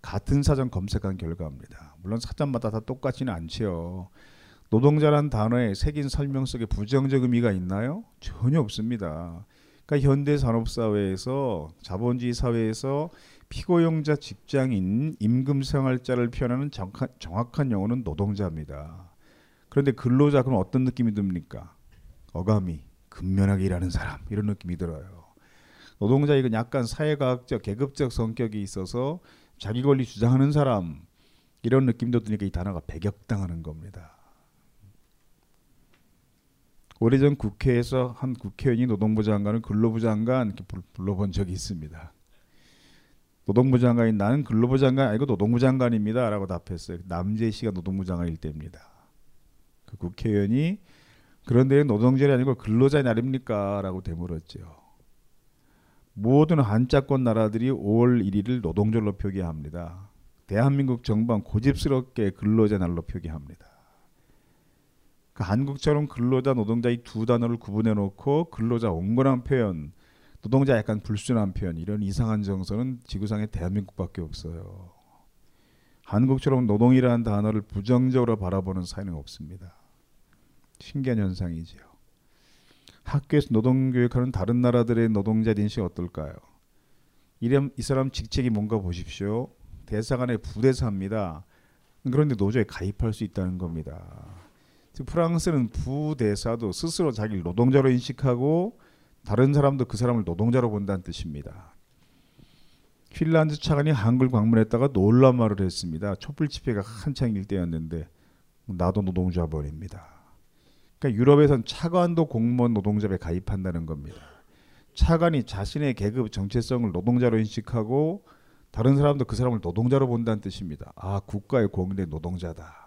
Speaker 3: 같은 사전 검색한 결과입니다. 물론 사전마다 다 똑같지는 않지요. 노동자란 단어에 새긴 설명 속에 부정적 의미가 있나요? 전혀 없습니다. 그러니까 현대 산업 사회에서 자본주의 사회에서 피고용자 직장인 임금 생활자를 표현하는 정확한, 정확한 용어는 노동자입니다. 그런데 근로자 그럼 어떤 느낌이 듭니까? 어감이 근면하게 일하는 사람 이런 느낌이 들어요. 노동자 이건 약간 사회과학적 계급적 성격이 있어서 자기 권리 주장하는 사람 이런 느낌도 드니까 이 단어가 배격당하는 겁니다. 오래전 국회에서 한 국회의원이 노동부 장관을 근로부 장관 이렇게 불러본 적이 있습니다. 노동부 장관이 나는 근로부 장관 아니고 노동부 장관입니다라고 답했어요. 남재 씨가 노동부 장관일 때입니다. 그 국회의원이 그런데 노동절이 아니고 근로자 날입니까?라고 되물었죠. 모든 한자권 나라들이 5월 1일을 노동절로 표기합니다. 대한민국 정부는 고집스럽게 근로자 날로 표기합니다. 그 한국처럼 근로자 노동자 이 두 단어를 구분해 놓고 근로자 온건한 표현 노동자 약간 불순한 표현 이런 이상한 정서는 지구상에 대한민국밖에 없어요. 한국처럼 노동이라는 단어를 부정적으로 바라보는 사회는 없습니다. 신기한 현상이지요. 학교에서 노동 교육하는 다른 나라들의 노동자 인식 어떨까요? 이름, 이 사람 직책이 뭔가 보십시오. 대사관의 부대사입니다. 그런데 노조에 가입할 수 있다는 겁니다. 즉 프랑스는 부대사도 스스로 자기를 노동자로 인식하고 다른 사람도 그 사람을 노동자로 본다는 뜻입니다. 핀란드 차관이 한글 방문했다가 놀란 말을 했습니다. 촛불 집회가 한창일 때였는데 나도 노동자 버립니다. 그러니까 유럽에선 차관도 공무원 노동조합에 가입한다는 겁니다. 차관이 자신의 계급 정체성을 노동자로 인식하고 다른 사람도 그 사람을 노동자로 본다는 뜻입니다. 아 국가의 공인된 노동자다.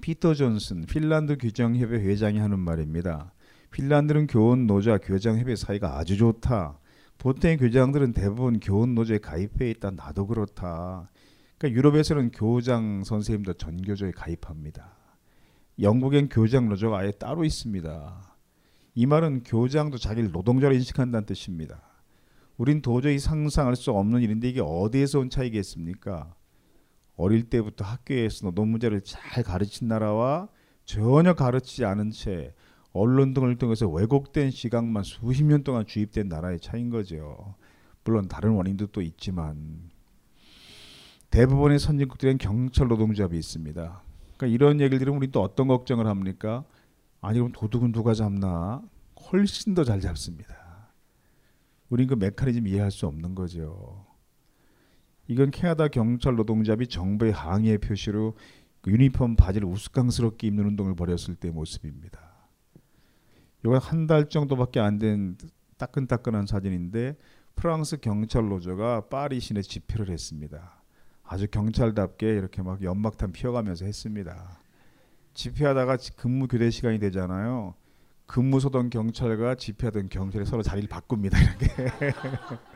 Speaker 3: 피터 존슨 핀란드 규정협회 회장이 하는 말입니다. 핀란드는 교원 노조와 교장협회 사이가 아주 좋다. 보통의 교장들은 대부분 교원 노조에 가입해 있다. 나도 그렇다. 그러니까 유럽에서는 교장 선생님도 전교조에 가입합니다. 영국엔 교장 노조가 아예 따로 있습니다. 이 말은 교장도 자기를 노동자로 인식한다는 뜻입니다. 우린 도저히 상상할 수 없는 일인데 이게 어디에서 온 차이겠습니까? 어릴 때부터 학교에서 노동 문제를 잘 가르친 나라와 전혀 가르치지 않은 채 언론 등을 통해서 왜곡된 시각만 수십 년 동안 주입된 나라의 차이인 거죠. 물론 다른 원인도 또 있지만 대부분의 선진국들은 경찰 노동조합이 있습니다. 그러니까 이런 얘기를 들으면 우리 또 어떤 걱정을 합니까? 아니 그럼 도둑은 누가 잡나? 훨씬 더 잘 잡습니다. 우린 그 메커니즘 이해할 수 없는 거죠. 이건 캐나다 경찰 노동조합이 정부의 항의의 표시로 그 유니폼 바지를 우스꽝스럽게 입는 운동을 벌였을 때 모습입니다. 이건 한 달 정도밖에 안 된 따끈따끈한 사진인데 프랑스 경찰 노조가 파리 시내 집회를 했습니다. 아주 경찰답게 이렇게 막 연막탄 피워가면서 했습니다. 집회하다가 근무 교대 시간이 되잖아요. 근무 서던 경찰과 집회하던 경찰이 서로 자리를 바꿉니다. 이렇게.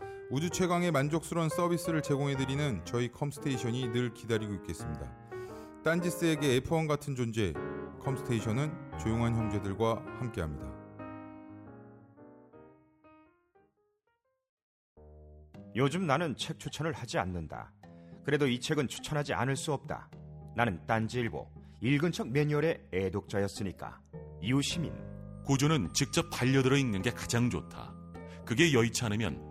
Speaker 8: 우주 최강의 만족스러운 서비스를 제공해 드리는 저희 컴스테이션이 늘 기다리고 있겠습니다. 딴지스에게 F1 같은 존재 컴스테이션은 조용한 형제들과 함께합니다.
Speaker 9: 요즘 나는 책 추천을 하지 않는다. 그래도 이 책은 추천하지 않을 수 없다. 나는 딴지일보 읽은 척 매뉴얼의 애독자였으니까. 이웃시민
Speaker 1: 고전은 직접 반려들어 읽는 게 가장 좋다. 그게 여의치 않으면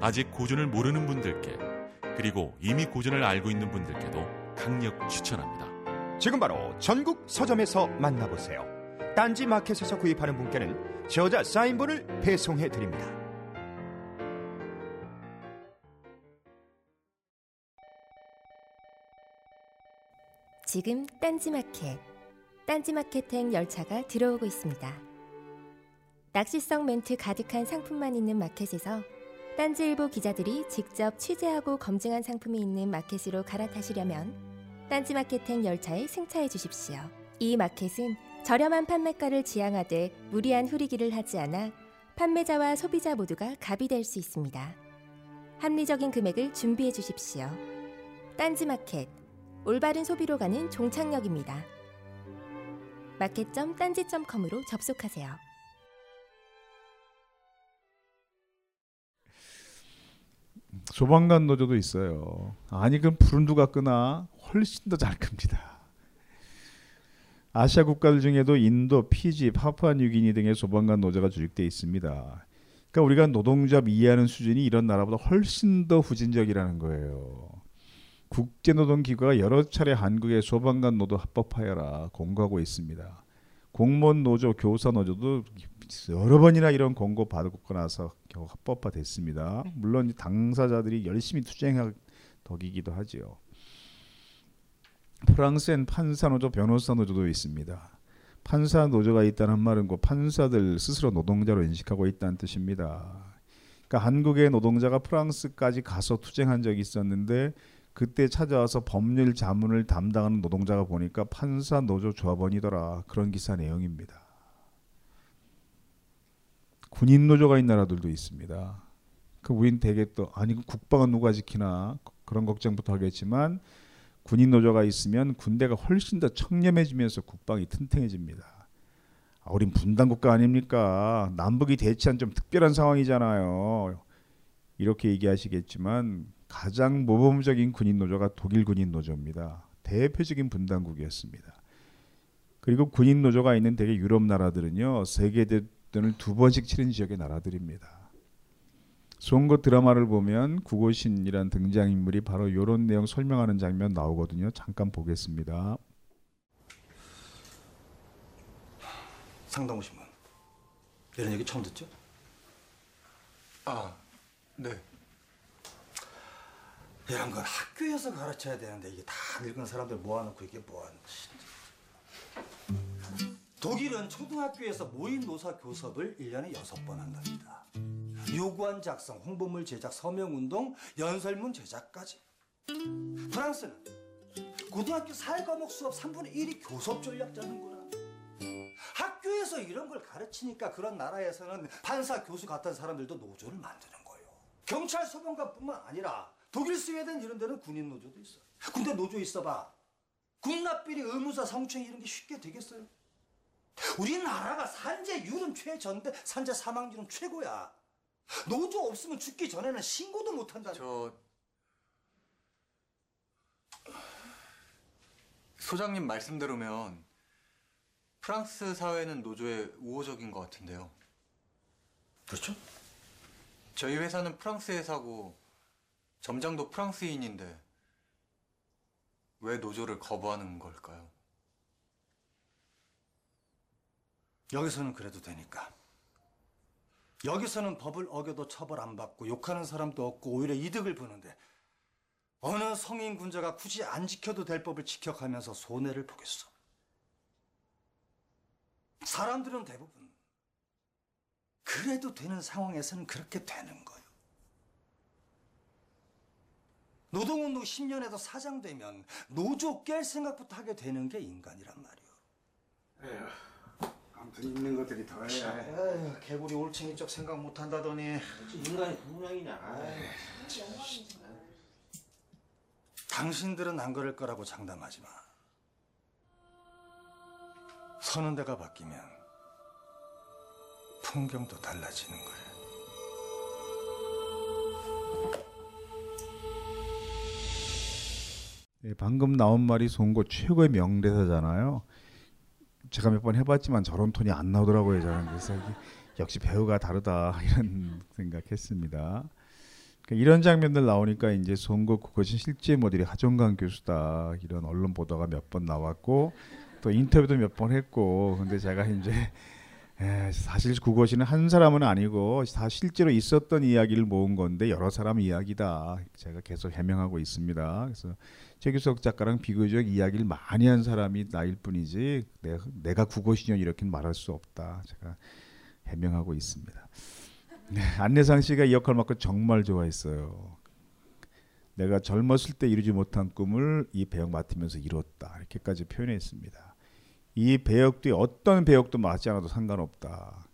Speaker 1: 아직 고전을 모르는 분들께 그리고 이미 고전을 알고 있는 분들께도 강력 추천합니다.
Speaker 9: 지금 바로 전국 서점에서 만나보세요. 딴지 마켓에서 구입하는 분께는 저자 사인본을 배송해 드립니다.
Speaker 10: 지금 딴지 마켓, 딴지 마켓행 열차가 들어오고 있습니다. 낚시성 멘트 가득한 상품만 있는 마켓에서 딴지일보 기자들이 직접 취재하고 검증한 상품이 있는 마켓으로 갈아타시려면 딴지마켓행 열차에 승차해 주십시오. 이 마켓은 저렴한 판매가를 지향하되 무리한 후리기를 하지 않아 판매자와 소비자 모두가 갑이 될 수 있습니다. 합리적인 금액을 준비해 주십시오. 딴지마켓 올바른 소비로 가는 종착역입니다. 마켓.딴지.com으로 접속하세요.
Speaker 3: 소방관 노조도 있어요. 아니 그럼 불은 누가 끄나? 훨씬 더잘 끕니다. 아시아 국가들 중에도 인도, 피지, 파푸아뉴기니 등의 소방관 노조가 조직돼 있습니다. 그러니까 우리가 노동조합 이해하는 수준이 이런 나라보다 훨씬 더 후진적이라는 거예요. 국제노동기구가 여러 차례 한국의 소방관 노조 합법화해라 공고하고 있습니다. 공무원 노조, 교사 노조도 여러 번이나 이런 공고 받고 나서 겨우 합법화됐습니다. 물론 당사자들이 열심히 투쟁한 덕이기도 하지요. 프랑스엔 판사 노조, 변호사 노조도 있습니다. 판사 노조가 있다는 말은 그 판사들 스스로 노동자로 인식하고 있다는 뜻입니다. 그러니까 한국의 노동자가 프랑스까지 가서 투쟁한 적이 있었는데 그때 찾아와서 법률 자문을 담당하는 노동자가 보니까 판사 노조 조합원이더라 그런 기사 내용입니다. 군인 노조가 있는 나라들도 있습니다. 그 우린 되게 또 아니 그 국방은 누가 지키나 그런 걱정부터 하겠지만 군인 노조가 있으면 군대가 훨씬 더 청렴해지면서 국방이 튼튼해집니다. 아, 우린 분단 국가 아닙니까? 남북이 대치한 좀 특별한 상황이잖아요. 이렇게 얘기하시겠지만 가장 모범적인 군인 노조가 독일 군인 노조입니다. 대표적인 분단국이었습니다. 그리고 군인 노조가 있는 대개 유럽 나라들은요 세계 대전을 두 번씩 치른 지역의 나라들입니다. 송거 드라마를 보면 구고신이란 등장 인물이 바로 이런 내용 설명하는 장면 나오거든요. 잠깐 보겠습니다.
Speaker 11: 상당호 신문 이런 얘기 처음 듣죠?
Speaker 12: 아, 네.
Speaker 11: 이런 건 학교에서 가르쳐야 되는데 이게 다 늙은 사람들 모아놓고 이게 뭐하는 독일은 초등학교에서 모의 노사 교섭을 1년에 6번 한답니다. 요구안 작성, 홍보물 제작, 서명운동, 연설문 제작까지. 프랑스는 고등학교 4과목 수업 3분의 1이 교섭 전략 짜는구나. 학교에서 이런 걸 가르치니까 그런 나라에서는 판사, 교수 같은 사람들도 노조를 만드는 거예요. 경찰, 소방관뿐만 아니라 독일, 스웨덴 이런 데는 군인 노조도 있어. 군대 노조 있어봐. 군납비리, 의무사, 성추행 이런 게 쉽게 되겠어요? 우리나라가 산재율은 최저인데 산재 사망률은 최고야. 노조 없으면 죽기 전에는 신고도 못 한다.
Speaker 12: 저 소장님 말씀대로면 프랑스 사회는 노조에 우호적인 것 같은데요.
Speaker 11: 그렇죠?
Speaker 12: 저희 회사는 프랑스 회사고 점장도 프랑스인인데 왜 노조를 거부하는 걸까요?
Speaker 11: 여기서는 그래도 되니까. 여기서는 법을 어겨도 처벌 안 받고 욕하는 사람도 없고 오히려 이득을 보는데 어느 성인 군자가 굳이 안 지켜도 될 법을 지켜가면서 손해를 보겠어. 사람들은 대부분 그래도 되는 상황에서는 그렇게 되는 거예요. 노동운동 10년에도 사장 되면 노조 깰 생각부터 하게 되는 게 인간이란 말이에요.
Speaker 3: 아무튼 있는 것들이 더
Speaker 11: 에휴, 개구리 올챙이 쪽 생각 못 한다더니
Speaker 5: 인간이 동량이냐.
Speaker 11: 당신들은 안 그럴 거라고 장담하지 마. 서는 데가 바뀌면 풍경도 달라지는 거야.
Speaker 3: 방금 나온 말이 송고 최고의 명대사잖아요. 제가 몇 번 해봤지만 저런 톤이 안 나오더라고요. 저는 그래서 역시 배우가 다르다 이런 생각했습니다. 그러니까 이런 장면들 나오니까 이제 송고 그것이 실제 모델이 하종강 교수다 이런 언론 보도가 몇 번 나왔고 또 인터뷰도 몇 번 했고 근데 제가 이제 에, 사실 그것이는 한 사람은 아니고 다 실제로 있었던 이야기를 모은 건데 여러 사람 이야기다 제가 계속 해명하고 있습니다. 그래서 최규석 작가랑 비교적 이야기를 많이 한 사람이 나일 뿐이지 내가, 내가 국어신년 이렇게 말할 수 없다. 제가 해명하고 있습니다. 네, 안내상 씨가 이 역할 맡고 정말 좋아했어요. 내가 젊었을 때 이루지 못한 꿈을 이 배역 맡으면서 이뤘다. 이렇게까지 표현했습니다. 이 배역도 어떤 배역도 맞지 않아도 상관없다.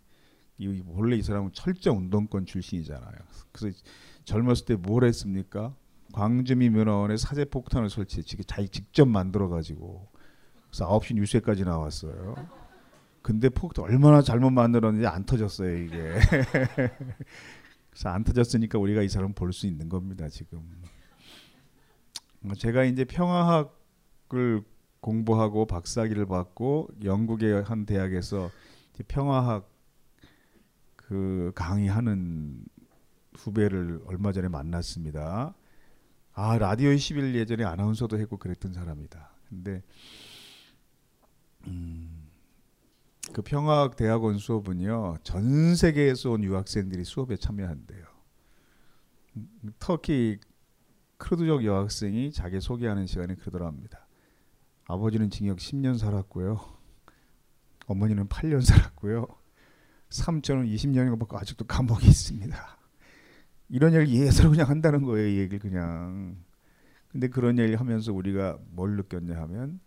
Speaker 3: 이 원래 이 사람은 철저 운동권 출신이잖아요. 그래서 젊었을 때 뭘 했습니까? 광주미 면허원에 사제 폭탄을 설치해 자기 직접 만들어 가지고 그래서 9시 뉴스에까지 나왔어요. 근데 폭탄 얼마나 잘못 만들었는지 안 터졌어요 이게. 그래서 안 터졌으니까 우리가 이 사람 볼 수 있는 겁니다 지금. 제가 이제 평화학을 공부하고 박사학위를 받고 영국의 한 대학에서 평화학 그 강의하는 후배를 얼마 전에 만났습니다. 아 라디오 11 예전에 아나운서도 했고 그랬던 사람이다. 근데 음, 그 평화학 대학원 수업은요 전 세계에서 온 유학생들이 수업에 참여한대요. 음, 터키 크루드족 여학생이 자기 소개하는 시간에 그러더랍니다. 아버지는 징역 10년 살았고요. 어머니는 8년 살았고요. 삼촌은 20년인가 받고 아직도 감옥에 있습니다. 이런 얘기를 예서로 그냥 한다는 거예요. 이 얘기를 그냥. 근데 그런 얘기를 하면서 우리가 뭘 느꼈냐 하면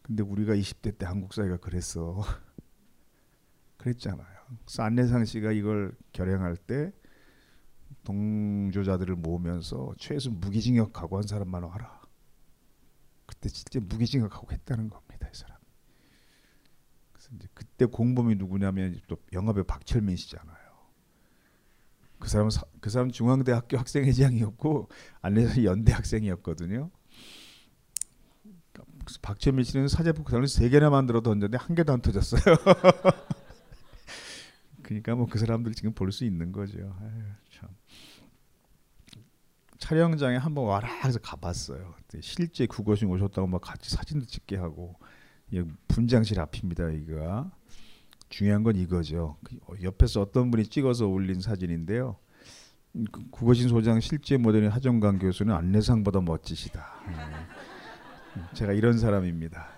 Speaker 3: 근데 우리가 20대 때 한국 사회가 그랬어. 그랬잖아요. 그래서 안내상 씨가 이걸 결행할 때 동조자들을 모으면서 최소 무기징역 각오한 사람만 와라. 그때 진짜 무기징역 각오했다는 겁니다, 이 사람. 그래서 이제 그때 공범이 누구냐면 또 영화배우 박철민 씨잖아요. 그 사람은 사, 그 사람 중앙대학교 학생회장이었고 안내상 연대 학생이었거든요. 박철민 씨는 사제폭탄을 세 개나 만들어 던졌는데 한 개도 안 터졌어요. 그러니까 뭐 그 사람들 지금 볼 수 있는 거죠. 아유, 참. 촬영장에 한번 와라 해서 가봤어요. 실제 국어신 오셨다고 막 같이 사진도 찍게 하고 분장실 앞입니다. 이거 중요한 건 이거죠. 그 옆에서 어떤 분이 찍어서 올린 사진인데요. 그 국어신 소장 실제 모델인 하정강 교수는 안내상보다 멋지시다. 예. 제가 이런 사람입니다.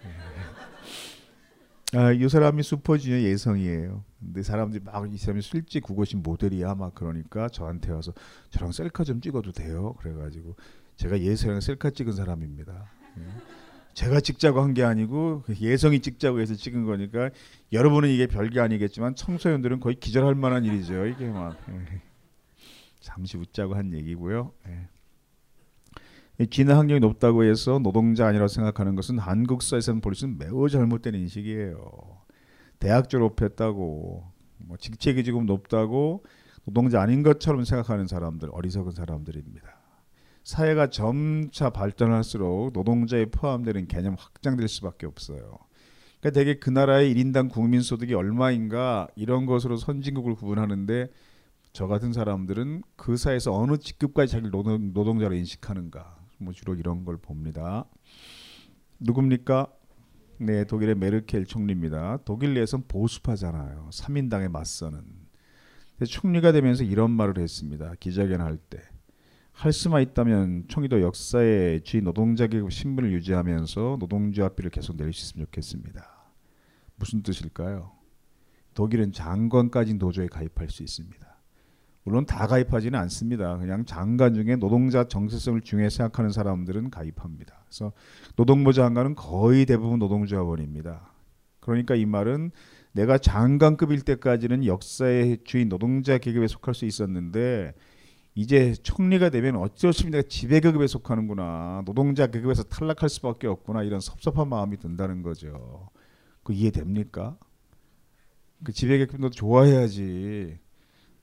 Speaker 3: 예. 아, 이 사람이 슈퍼주니어 예성이에요. 근데 사람들이 막 이 사람이 실제 국어신 모델이야 막 그러니까 저한테 와서 저랑 셀카 좀 찍어도 돼요. 그래가지고 제가 예성이랑 셀카 찍은 사람입니다. 예. 제가 찍자고 한 게 아니고 그 예성이 찍자고 해서 찍은 거니까 여러분은 이게 별게 아니겠지만 청소년들은 거의 기절할 만한 일이죠. 이게 막 예. 잠시 웃자고 한 얘기고요. 예. 진화 학력이 높다고 해서 노동자 아니라고 생각하는 것은 한국 사회에서는 볼수는 매우 잘못된 인식이에요. 대학 졸업했다고 뭐 직책이 지금 높다고 노동자 아닌 것처럼 생각하는 사람들 어리석은 사람들입니다. 사회가 점차 발전할수록 노동자에 포함되는 개념 확장될 수밖에 없어요. 그러니까 대개 그 나라의 1인당 국민 소득이 얼마인가 이런 것으로 선진국을 구분하는데 저 같은 사람들은 그 사회에서 어느 직급까지 자기를 노동, 노동자로 인식하는가 뭐 주로 이런 걸 봅니다. 누굽니까? 네, 독일의 메르켈 총리입니다. 독일 내에선 보수파잖아요. 3인당에 맞서는. 총리가 되면서 이런 말을 했습니다. 기자회견 할 때. 할 수만 있다면 총리도 역사의 주인 노동자 계급 신분을 유지하면서 노동자 합비를 계속 낼 수 있으면 좋겠습니다. 무슨 뜻일까요? 독일은 장관까지 노조에 가입할 수 있습니다. 물론 다 가입하지는 않습니다. 그냥 장관 중에 노동자 정체성을 중요히 생각하는 사람들은 가입합니다. 그래서 노동부 장관은 거의 대부분 노동조합원입니다. 그러니까 이 말은 내가 장관급일 때까지는 역사의 주인 노동자 계급에 속할 수 있었는데 이제 총리가 되면 어쩔 수 없이 내가 지배계급에 속하는구나. 노동자 계급에서 탈락할 수밖에 없구나. 이런 섭섭한 마음이 든다는 거죠. 그 이해됩니까? 그 지배계급도 좋아해야지.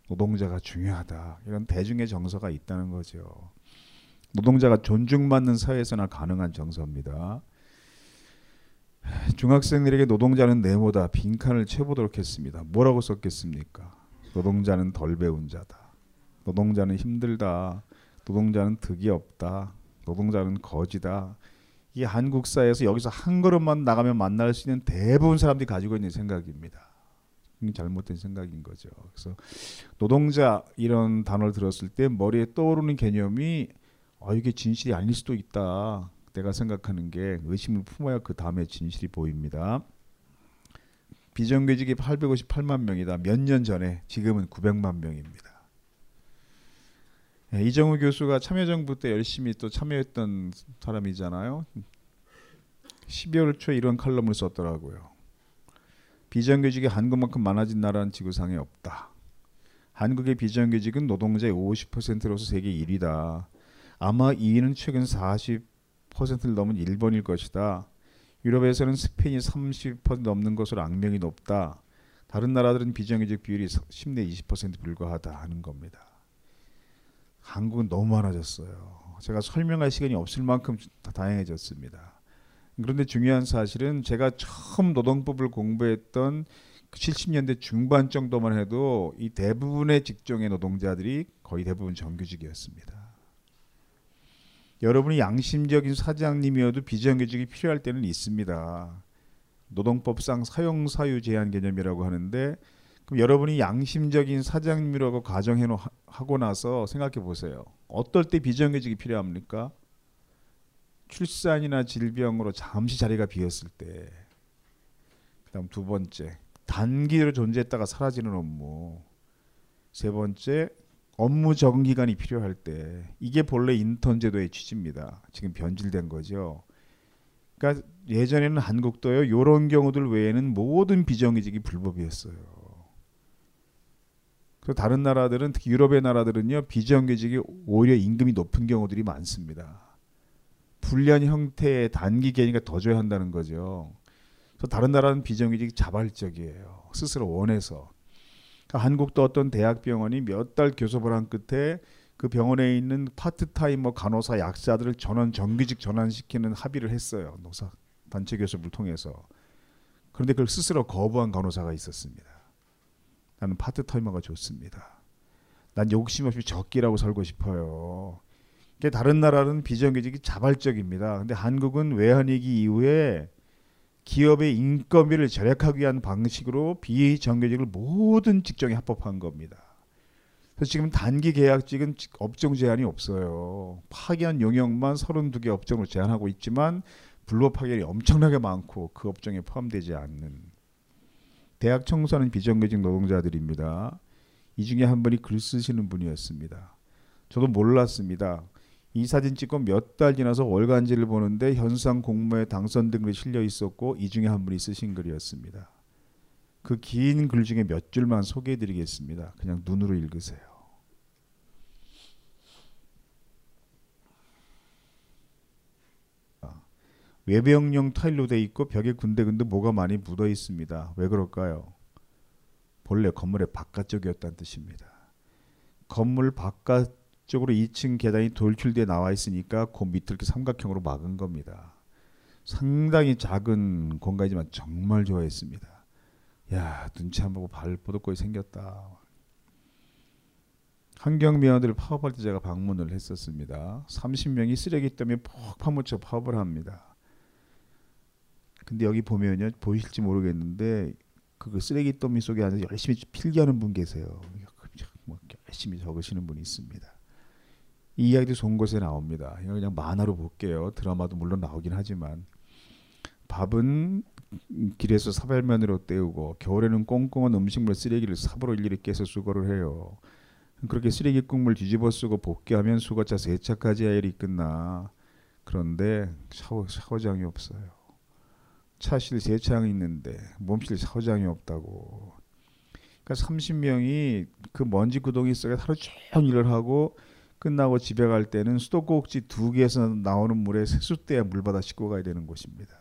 Speaker 3: 노동자가 중요하다. 이런 대중의 정서가 있다는 거죠. 노동자가 존중받는 사회에서나 가능한 정서입니다. 중학생들에게 노동자는 네모다 빈칸을 채보도록 했습니다. 뭐라고 썼겠습니까? 노동자는 덜 배운 자다. 노동자는 힘들다. 노동자는 득이 없다. 노동자는 거지다. 이 한국 사회에서 여기서 한 걸음만 나가면 만날 수 있는 대부분 사람들이 가지고 있는 생각입니다. 잘못된 생각인 거죠. 그래서 노동자 이런 단어를 들었을 때 머리에 떠오르는 개념이 아 이게 진실이 아닐 수도 있다. 내가 생각하는 게 의심을 품어야 그 다음에 진실이 보입니다. 비정규직이 858만 명이다. 몇 년 전에 지금은 900만 명입니다. 네, 이정우 교수가 참여정부 때 열심히 또 참여했던 사람이잖아요. 12월 초에 이런 칼럼을 썼더라고요. 비정규직이 한국만큼 많아진 나라는 지구상에 없다. 한국의 비정규직은 노동자의 50%로서 세계 1위다. 아마 2위는 최근 40%를 넘은 일본일 것이다. 유럽에서는 스페인이 30% 넘는 것으로 악명이 높다. 다른 나라들은 비정규직 비율이 10내 20% 불과하다 하는 겁니다. 한국은 너무 많아졌어요. 제가 설명할 시간이 없을 만큼 다양해졌습니다. 그런데 중요한 사실은 제가 처음 노동법을 공부했던 70년대 그 중반 정도만 해도 이 대부분의 직종의 노동자들이 거의 대부분 정규직이었습니다. 여러분이 양심적인 사장님이어도 비정규직이 필요할 때는 있습니다. 노동법상 사용 사유 제한 개념이라고 하는데 그럼 여러분이 양심적인 사장님이라고 가정해 하고 나서 생각해 보세요. 어떨 때 비정규직이 필요합니까? 출산이나 질병으로 잠시 자리가 비었을 때. 그다음 두 번째 단기로 존재했다가 사라지는 업무. 세 번째 업무 적응 기간이 필요할 때 이게 본래 인턴 제도의 취지입니다. 지금 변질된 거죠. 그러니까 예전에는 한국도요. 이런 경우들 외에는 모든 비정규직이 불법이었어요. 그 다른 나라들은 특히 유럽의 나라들은요 비정규직이 오히려 임금이 높은 경우들이 많습니다. 불리한 형태의 단기 계니까 더 줘야 한다는 거죠. 그래서 다른 나라는 비정규직이 자발적이에요. 스스로 원해서. 그러니까 한국도 어떤 대학 병원이 몇 달 교섭을 한 끝에 그 병원에 있는 파트타이머 간호사 약사들을 전원 정규직 전환시키는 합의를 했어요. 노사 단체 교섭을 통해서. 그런데 그걸 스스로 거부한 간호사가 있었습니다. 나는 파트타이머가 좋습니다. 난 욕심 없이 적기라고 살고 싶어요. 다른 나라는 비정규직이 자발적입니다. 근데 한국은 외환위기 이후에 기업의 인건비를 절약하기 위한 방식으로 비정규직을 모든 직종에 합법한 겁니다. 그래서 지금 단기 계약직은 업종 제한이 없어요. 파견 용역만 32개 업종으로 제한하고 있지만 불법 파견이 엄청나게 많고 그 업종에 포함되지 않는 대학 청소하는 비정규직 노동자들입니다. 이 중에 한 분이 글 쓰시는 분이었습니다. 저도 몰랐습니다. 이 사진 찍고 몇 달 지나서 월간지를 보는데 현상 공모에 당선된 글이 실려 있었고 이 중에 한 분이 쓰신 글이었습니다. 그 긴 글 중에 몇 줄만 소개해 드리겠습니다. 그냥 눈으로 읽으세요. 아, 외벽용 타일로 돼 있고 벽에 군데군데 뭐가 많이 묻어 있습니다. 왜 그럴까요? 본래 건물의 바깥쪽이었다는 뜻입니다. 건물 바깥 쪽으로 2층 계단이 돌출돼 나와 있으니까 그 밑을 이렇게 삼각형으로 막은 겁니다. 상당히 작은 공간이지만 정말 좋아했습니다. 야 눈치 안 보고 발 뽀득거리 생겼다. 환경미화들 파업할 때 제가 방문을 했었습니다. 30명이 쓰레기 때문에 푹 파묻혀 파업을 합니다. 근데 여기 보면요 보이실지 모르겠는데 그 쓰레기 더미 속에 앉아 열심히 필기하는 분 계세요. 뭐 열심히 적으시는 분이 있습니다. 이 이야기도 좋은 곳에 나옵니다. 그냥 만화로 볼게요. 드라마도 물론 나오긴 하지만 밥은 길에서 사발면으로 때우고 겨울에는 꽁꽁한 음식물 쓰레기를 삽으로 일일이 깨서 수거를 해요. 그렇게 쓰레기 국물 뒤집어 쓰고 볶기하면 수거차 세차까지 해야 일이 끝나. 그런데 샤워, 샤워장이 없어요. 차실 세차장이 있는데 몸실 샤워장이 없다고. 그러니까 30명이 그 먼지 구덩이 속에 하루 종일 일을 하고 끝나고 집에 갈 때는 수도꼭지 두 개에서 나오는 물에 세숫대에 물 받아 씻고 가야 되는 곳입니다.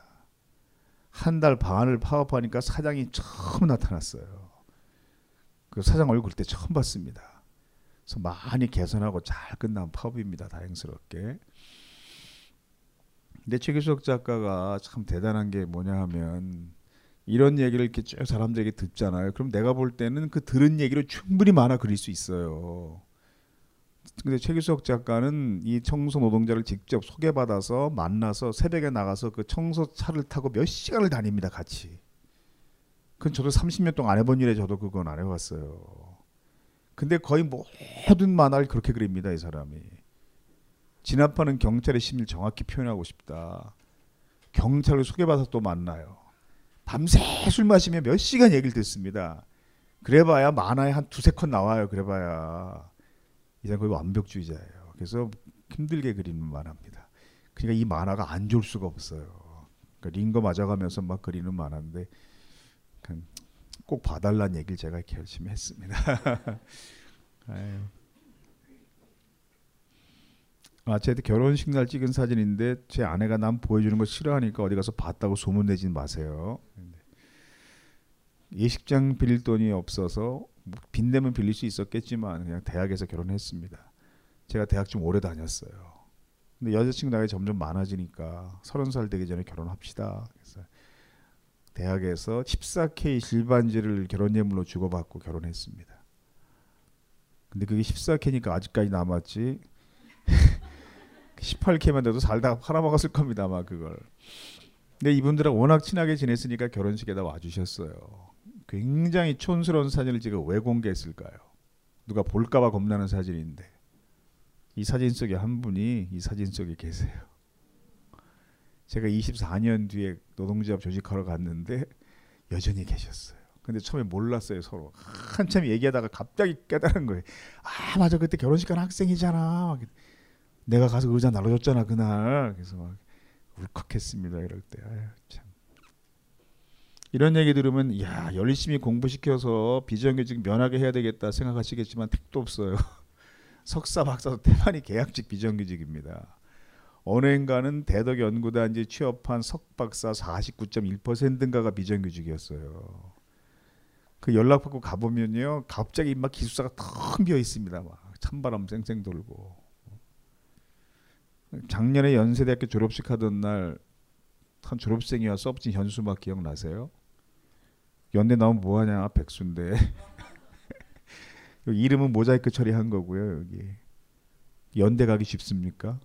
Speaker 3: 한 달 반을 파업하니까 사장이 처음 나타났어요. 그 사장 얼굴 때 처음 봤습니다. 그래서 많이 개선하고 잘 끝난 파업입니다. 다행스럽게. 근데 최규석 작가가 참 대단한 게 뭐냐 하면 이런 얘기를 이렇게 쭉 사람들에게 듣잖아요. 그럼 내가 볼 때는 그 들은 얘기를 충분히 많아 그릴 수 있어요. 근데 최규석 작가는 이 청소 노동자를 직접 소개받아서 만나서 새벽에 나가서 그 청소 차를 타고 몇 시간을 다닙니다 같이. 그건 저도 30년 동안 안 해본 일에 저도 그건 안 해봤어요. 근데 거의 모든 만화를 그렇게 그립니다 이 사람이. 진압하는 경찰의 심리를 정확히 표현하고 싶다. 경찰을 소개받아서 또 만나요. 밤새 술 마시며 몇 시간 얘기를 듣습니다. 그래봐야 만화에 한 두세 컷 나와요. 그래봐야. 이 사람 거의 완벽주의자예요. 그래서 힘들게 그리는 만화입니다. 그러니까 이 만화가 안 좋을 수가 없어요. 그러니까 링거 맞아가면서 막 그리는 만화인데 꼭 봐달라는 얘기를 제가 이렇게 열심히 했습니다. 아, 제 결혼식 날 찍은 사진인데 제 아내가 남 보여주는 거 싫어하니까 어디 가서 봤다고 소문 내지 마세요. 예식장 빌릴 돈이 없어서 빚내면 빌릴 수 있었겠지만 그냥 대학에서 결혼했습니다. 제가 대학 좀 오래 다녔어요. 근데 여자친구 나이 점점 많아지니까 서른 살 되기 전에 결혼합시다. 그래서 대학에서 14K 실반지를 결혼 예물로 주고받고 결혼했습니다. 근데 그게 14K니까 아직까지 남았지. 18K만 돼도 살다가 팔아먹었을 겁니다, 아마 그걸. 근데 이분들은 워낙 친하게 지냈으니까 결혼식에다 와주셨어요. 굉장히 촌스러운 사진을 제가 왜 공개했을까요? 누가 볼까봐 겁나는 사진인데 이 사진 속에 한 분이 이 사진 속에 계세요. 제가 24년 뒤에 노동조합 조직하러 갔는데 여전히 계셨어요. 근데 처음에 몰랐어요 서로 한참 얘기하다가 갑자기 깨달은 거예요. 아 맞아 그때 결혼식 간 학생이잖아. 내가 가서 의자 나눠줬잖아 그날. 그래서 막 울컥했습니다 이럴 때. 아유, 참. 이런 얘기 들으면 야 열심히 공부시켜서 비정규직 면하게 해야 되겠다 생각하시겠지만 택도 없어요. 석사 박사도 대만이 계약직 비정규직입니다. 어느 인가는 대덕 연구단지 취업한 석 박사 49.1%인가가 비정규직이었어요. 그 연락 받고 가보면요, 갑자기 막 기숙사가 텅 비어 있습니다. 막 찬바람 쌩쌩 돌고. 작년에 연세대학교 졸업식 하던 날 한 졸업생이 와 수업 진 현수 막 기억나세요? 연대 나오면 뭐하냐 백수인데. 이름은 모자이크 처리한 거고요 여기. 연대 가기 쉽습니까?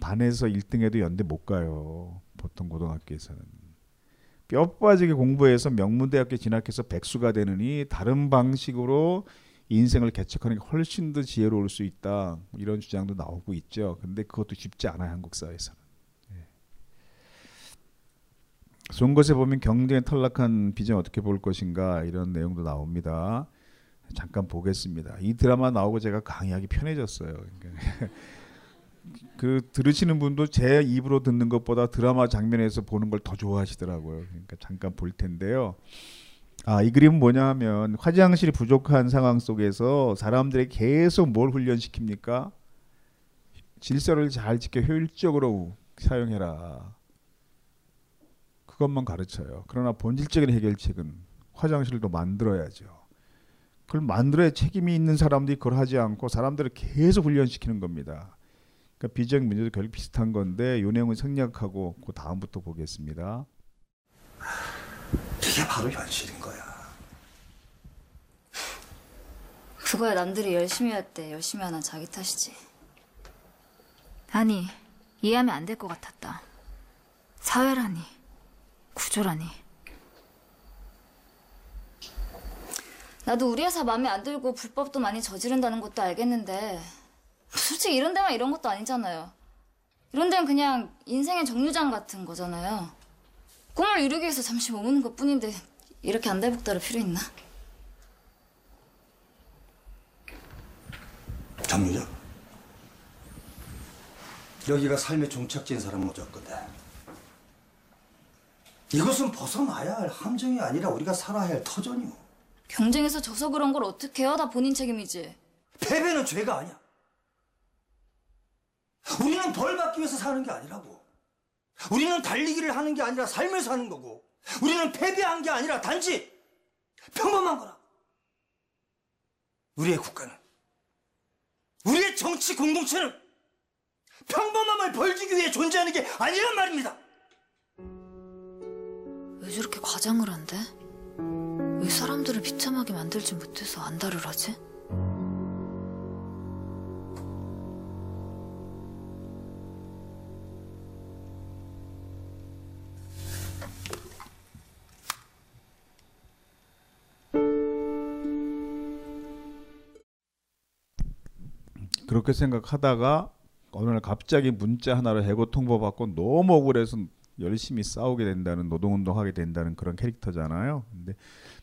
Speaker 3: 반에서 1등해도 연대 못 가요 보통 고등학교에서는. 뼈 빠지게 공부해서 명문대학교 진학해서 백수가 되느니 다른 방식으로 인생을 개척하는 게 훨씬 더 지혜로울 수 있다. 이런 주장도 나오고 있죠. 근데 그것도 쉽지 않아요 한국 사회에서는 좋은 것에 보면 경쟁에 탈락한 비전 어떻게 볼 것인가 이런 내용도 나옵니다. 잠깐 보겠습니다. 이 드라마 나오고 제가 강의하기 편해졌어요. 그러니까 그 들으시는 분도 제 입으로 듣는 것보다 드라마 장면에서 보는 걸 더 좋아하시더라고요. 그러니까 잠깐 볼 텐데요. 아, 이 그림은 뭐냐 하면 화장실이 부족한 상황 속에서 사람들이 계속 뭘 훈련시킵니까? 질서를 잘 지켜 효율적으로 사용해라. 그것만 가르쳐요. 그러나 본질적인 해결책은 화장실도 만들어야죠. 그걸 만들어야 책임이 있는 사람들이 그걸 하지 않고 사람들을 계속 훈련시키는 겁니다. 그러니까 비정민주도 결국 비슷한 건데 이 내용은 생략하고 그 다음부터 보겠습니다.
Speaker 11: 이게 바로 현실인 거야.
Speaker 13: 그거야 남들이 열심히 할 때 열심히 하는 자기 탓이지. 아니, 이해하면 안 될 것 같았다. 사회라니. 구조라니. 나도 우리 회사 마음에 안 들고 불법도 많이 저지른다는 것도 알겠는데 솔직히 이런 데만 이런 것도 아니잖아요. 이런 데는 그냥 인생의 정류장 같은 거잖아요. 꿈을 이루기 위해서 잠시 머무는 것 뿐인데 이렇게 안달복달할 필요 있나?
Speaker 11: 정유정. 여기가 삶의 종착지인 사람 모셨거든. 이것은 벗어나야 할 함정이 아니라 우리가 살아야 할 터전이오.
Speaker 13: 경쟁에서 져서 그런 걸 어떻게 해요? 다 본인 책임이지.
Speaker 11: 패배는 죄가 아니야. 우리는 벌 받기 위해서 사는 게 아니라고. 우리는 달리기를 하는 게 아니라 삶을 사는 거고. 우리는 패배한 게 아니라 단지 평범한 거라. 우리의 국가는, 우리의 정치 공동체는 평범함을 벌주기 위해 존재하는 게 아니란 말입니다.
Speaker 13: 왜 저렇게 과장을 한대? 왜 사람들을 비참하게 만들지 못해서 안달을 하지?
Speaker 3: 그렇게 생각하다가 어느 날 갑자기 문자 하나를 해고 통보받고 너무 억울해서 열심히 싸우게 된다는 노동운동 하게 된다는 그런 캐릭터잖아요. 근데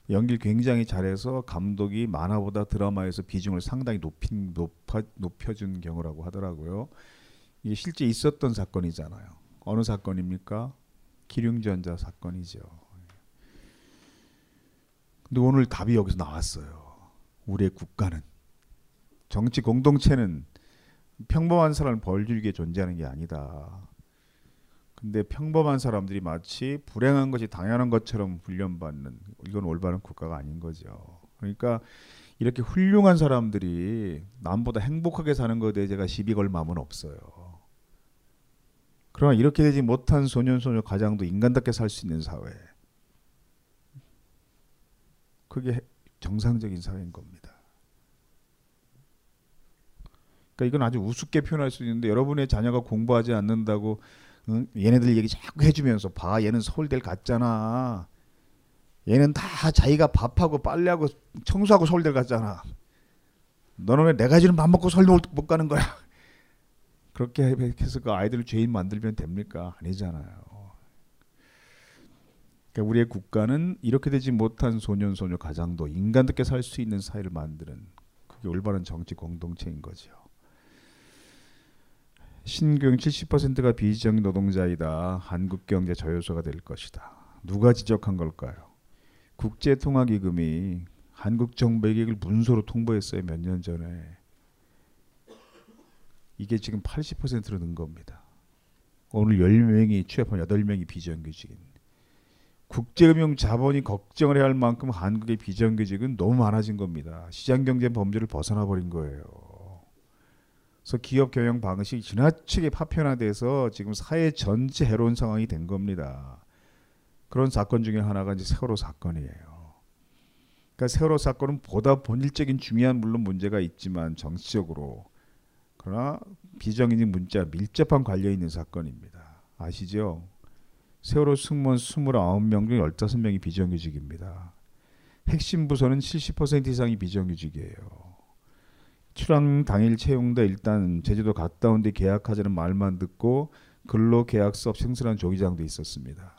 Speaker 3: 연기를 굉장히 잘해서 감독이 만화보다 드라마에서 비중을 상당히 높인 높아, 높여준 경우라고 하더라고요. 이게 실제 있었던 사건이잖아요. 어느 사건입니까? 기륭전자 사건이죠. 근데 오늘 답이 여기서 나왔어요. 우리의 국가는 정치 공동체는 평범한 사람을 벌주기에 존재하는 게 아니다. 근데 평범한 사람들이 마치 불행한 것이 당연한 것처럼 훈련받는 이건 올바른 국가가 아닌 거죠. 그러니까 이렇게 훌륭한 사람들이 남보다 행복하게 사는 것에 대해 제가 시비 걸 마음은 없어요. 그러나 이렇게 되지 못한 소년 소녀 가장도 인간답게 살 수 있는 사회. 그게 정상적인 사회인 겁니다. 그러니까 이건 아주 우습게 표현할 수 있는데 여러분의 자녀가 공부하지 않는다고 응? 얘네들 얘기 자꾸 해주면서 봐 얘는 서울대를 갔잖아. 얘는 다 자기가 밥하고 빨래하고 청소하고 서울대를 갔잖아. 너는 왜 내가 주는 밥 먹고 서울대 못 가는 거야? 그렇게 해서 그 아이들을 죄인 만들면 됩니까? 아니잖아요. 그러니까 우리의 국가는 이렇게 되지 못한 소년 소녀 가장도 인간답게 살 수 있는 사회를 만드는 그게 올바른 정치 공동체인 거죠. 신경 70%가 비정규 노동자이다. 한국 경제 저요소가 될 것이다. 누가 지적한 걸까요? 국제통화기금이 한국 정부에게 이걸 문서로 통보했어요 몇 년 전에. 이게 지금 80%로 는 겁니다. 오늘 10명이 취업한 8명이 비정규직인. 국제금융 자본이 걱정을 해야 할 만큼 한국의 비정규직은 너무 많아진 겁니다. 시장경제 범죄를 벗어나 버린 거예요. 그래서 기업 경영 방식이 지나치게 파편화돼서 지금 사회 전체 해로운 상황이 된 겁니다. 그런 사건 중에 하나가 이제 세월호 사건이에요. 그러니까 세월호 사건은 보다 본질적인 중요한 물론 문제가 있지만 정치적으로 그러나 비정규직 문자 밀접한 관련 있는 사건입니다. 아시죠? 세월호 승무원 29명 중 15명이 비정규직입니다. 핵심 부서는 70% 이상이 비정규직이에요. 출항 당일 채용돼 일단 제주도 갔다 온 뒤 계약하자는 말만 듣고 근로계약서 생산한 조기장도 있었습니다.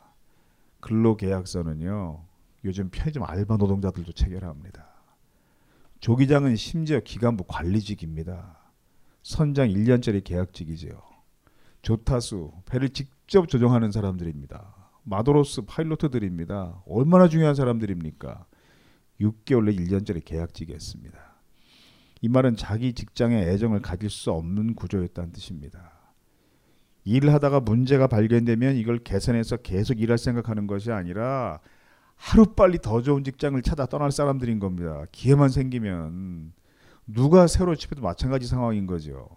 Speaker 3: 근로계약서는요. 요즘 편의점 알바 노동자들도 체결합니다. 조기장은 심지어 기간부 관리직입니다. 선장 1년짜리 계약직이죠. 조타수, 배를 직접 조종하는 사람들입니다. 마도로스 파일로트들입니다. 얼마나 중요한 사람들입니까? 6개월 내 1년짜리 계약직이었습니다. 이 말은 자기 직장에 애정을 가질 수 없는 구조였다는 뜻입니다. 일을 하다가 문제가 발견되면 이걸 개선해서 계속 일할 생각하는 것이 아니라 하루빨리 더 좋은 직장을 찾아 떠날 사람들인 겁니다. 기회만 생기면 누가 새로 집해도 마찬가지 상황인 거죠.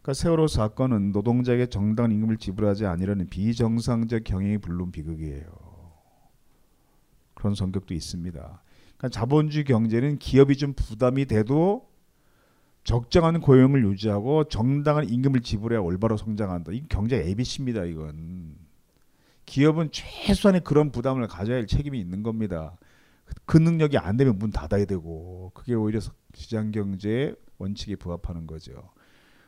Speaker 3: 그러니까 세월호 사건은 노동자에게 정당한 임금을 지불하지 아니라는 비정상적 경영이 불른 비극이에요. 그런 성격도 있습니다. 그러니까 자본주의 경제는 기업이 좀 부담이 돼도 적정한 고용을 유지하고 정당한 임금을 지불해야 올바로 성장한다. 이 경제 ABC입니다. 이건 기업은 최소한의 그런 부담을 가져야 할 책임이 있는 겁니다. 그 능력이 안 되면 문 닫아야 되고 그게 오히려 시장 경제의 원칙에 부합하는 거죠.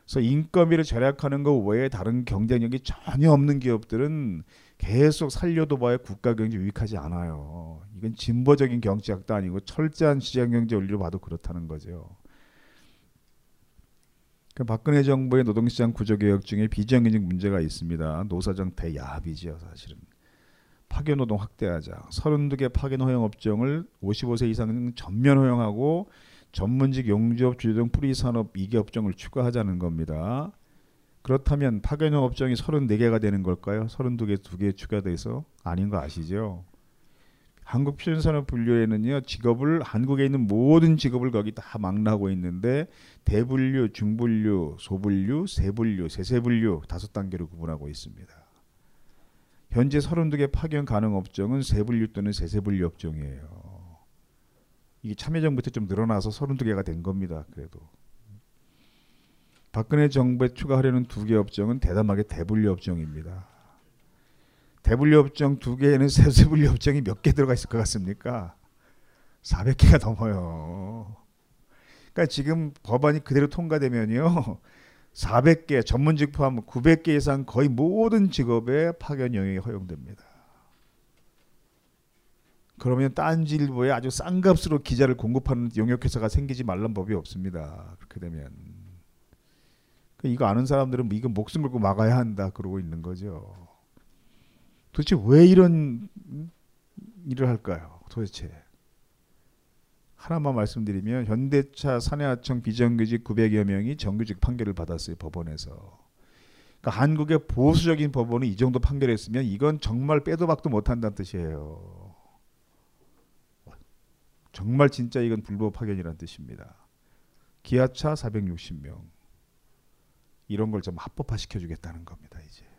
Speaker 3: 그래서 인건비를 절약하는 것 외에 다른 경쟁력이 전혀 없는 기업들은 계속 살려도 봐야 국가 경제 유익하지 않아요. 이건 진보적인 경제학도 아니고 철저한 시장 경제 원리로 봐도 그렇다는 거죠. 그 박근혜 정부의 노동시장 구조개혁 중에 비정규직 문제가 있습니다. 노사정 대야합이죠, 사실은. 파견노동 확대하자. 32개 파견 허용 업종을 55세 이상 전면 허용하고 전문직 용접 주재등 뿌리산업 2개 업종을 추가하자는 겁니다. 그렇다면 파견 업종이 34개가 되는 걸까요? 32개, 2개 추가돼서 아닌 거 아시죠? 한국 표준산업 분류에는요 직업을 한국에 있는 모든 직업을 거기 다 망라하고 있는데 대분류, 중분류, 소분류, 세분류, 세세분류 다섯 단계로 구분하고 있습니다. 현재 32개 파견 가능 업종은 세분류 또는 세세분류 업종이에요. 이게 참여정부 때 좀 늘어나서 32개가 된 겁니다. 그래도 박근혜 정부에 추가하려는 두 개 업종은 대담하게 대분류 업종입니다. 대분류 업종 두 개에는 업종이 몇 개 들어가 있을 것 같습니까? 400개가 넘어요. 그러니까 지금 법안이 그대로 통과되면요. 400개 전문직 포함 900개 이상 거의 모든 직업에 파견 영역이 허용됩니다. 그러면 딴지일보에 아주 싼 값으로 기자를 공급하는 용역회사가 생기지 말란 법이 없습니다. 그렇게 되면 그러니까 이거 아는 사람들은 이거 목숨 걸고 막아야 한다 그러고 있는 거죠. 도대체 왜 이런 일을 할까요? 도대체 하나만 말씀드리면 현대차 사내하청 비정규직 900여 명이 정규직 판결을 받았어요 법원에서. 그러니까 한국의 보수적인 법원이 이 정도 판결했으면 이건 정말 빼도 박도 못한다는 뜻이에요. 정말 진짜 이건 불법 파견이라는 뜻입니다. 기아차 460명 이런 걸 좀 합법화 시켜주겠다는 겁니다. 이제.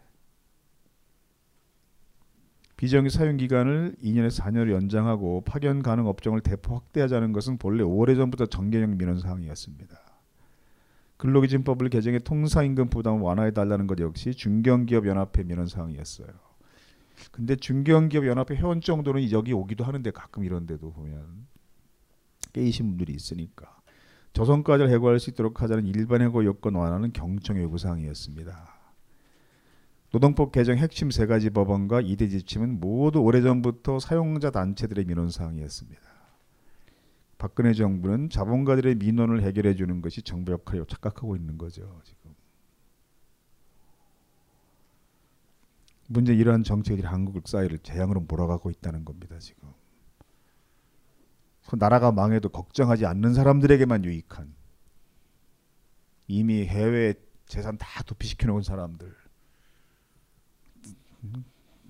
Speaker 3: 비정규 사용 기간을 2년에서 4년을 연장하고 파견 가능 업종을 대폭 확대하자는 것은 본래 오래전부터 정계형 민원 사항이었습니다. 근로기준법을 개정해 통사임금 부담을 완화해 달라는 것 역시 중견기업 연합회 민원 사항이었어요. 근데 중견기업 연합회 회원 정도는 여기 오기도 하는데 가끔 이런 데도 보면 깨이신 분들이 있으니까 저성과를 해고할 수 있도록 하자는 일반 해고 요건 완화는 경청 요구 사항이었습니다. 노동법 개정 핵심 세 가지 법안과 이대 지침은 모두 오래전부터 사용자 단체들의 민원 사항이었습니다. 박근혜 정부는 자본가들의 민원을 해결해 주는 것이 정부 역할이라고 착각하고 있는 거죠. 지금. 문제 이러한 정책들이 한국 사회를 재앙으로 몰아가고 있다는 겁니다 지금. 그 나라가 망해도 걱정하지 않는 사람들에게만 유익한 이미 해외 재산 다 도피시켜 놓은 사람들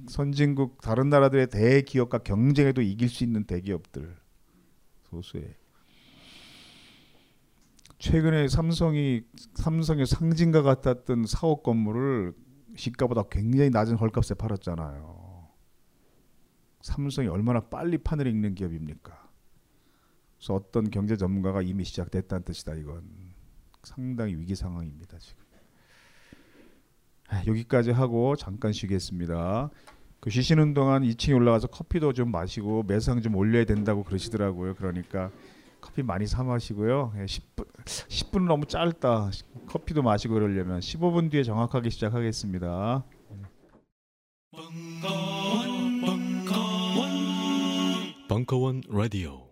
Speaker 3: 선진국 다른 나라들의 대기업과 경쟁해도 이길 수 있는 대기업들 소수의 최근에 삼성이 삼성의 상징과 같았던 사업 건물을 시가보다 굉장히 낮은 헐값에 팔았잖아요. 삼성이 얼마나 빨리 판을 읽는 기업입니까? 그래서 어떤 경제 전문가가 이미 시작됐다는 뜻이다 이건 상당히 위기 상황입니다 지금. 아, 여기까지 하고 잠깐 쉬겠습니다. 그 쉬시는 동안 2층에 올라가서 커피도 좀 마시고 매상 좀 올려야 된다고 그러시더라고요. 그러니까 커피 많이 사 마시고요. 10분 10분은 너무 짧다. 커피도 마시고 그러려면 15분 뒤에 정확하게 시작하겠습니다.
Speaker 1: 벙커원 라디오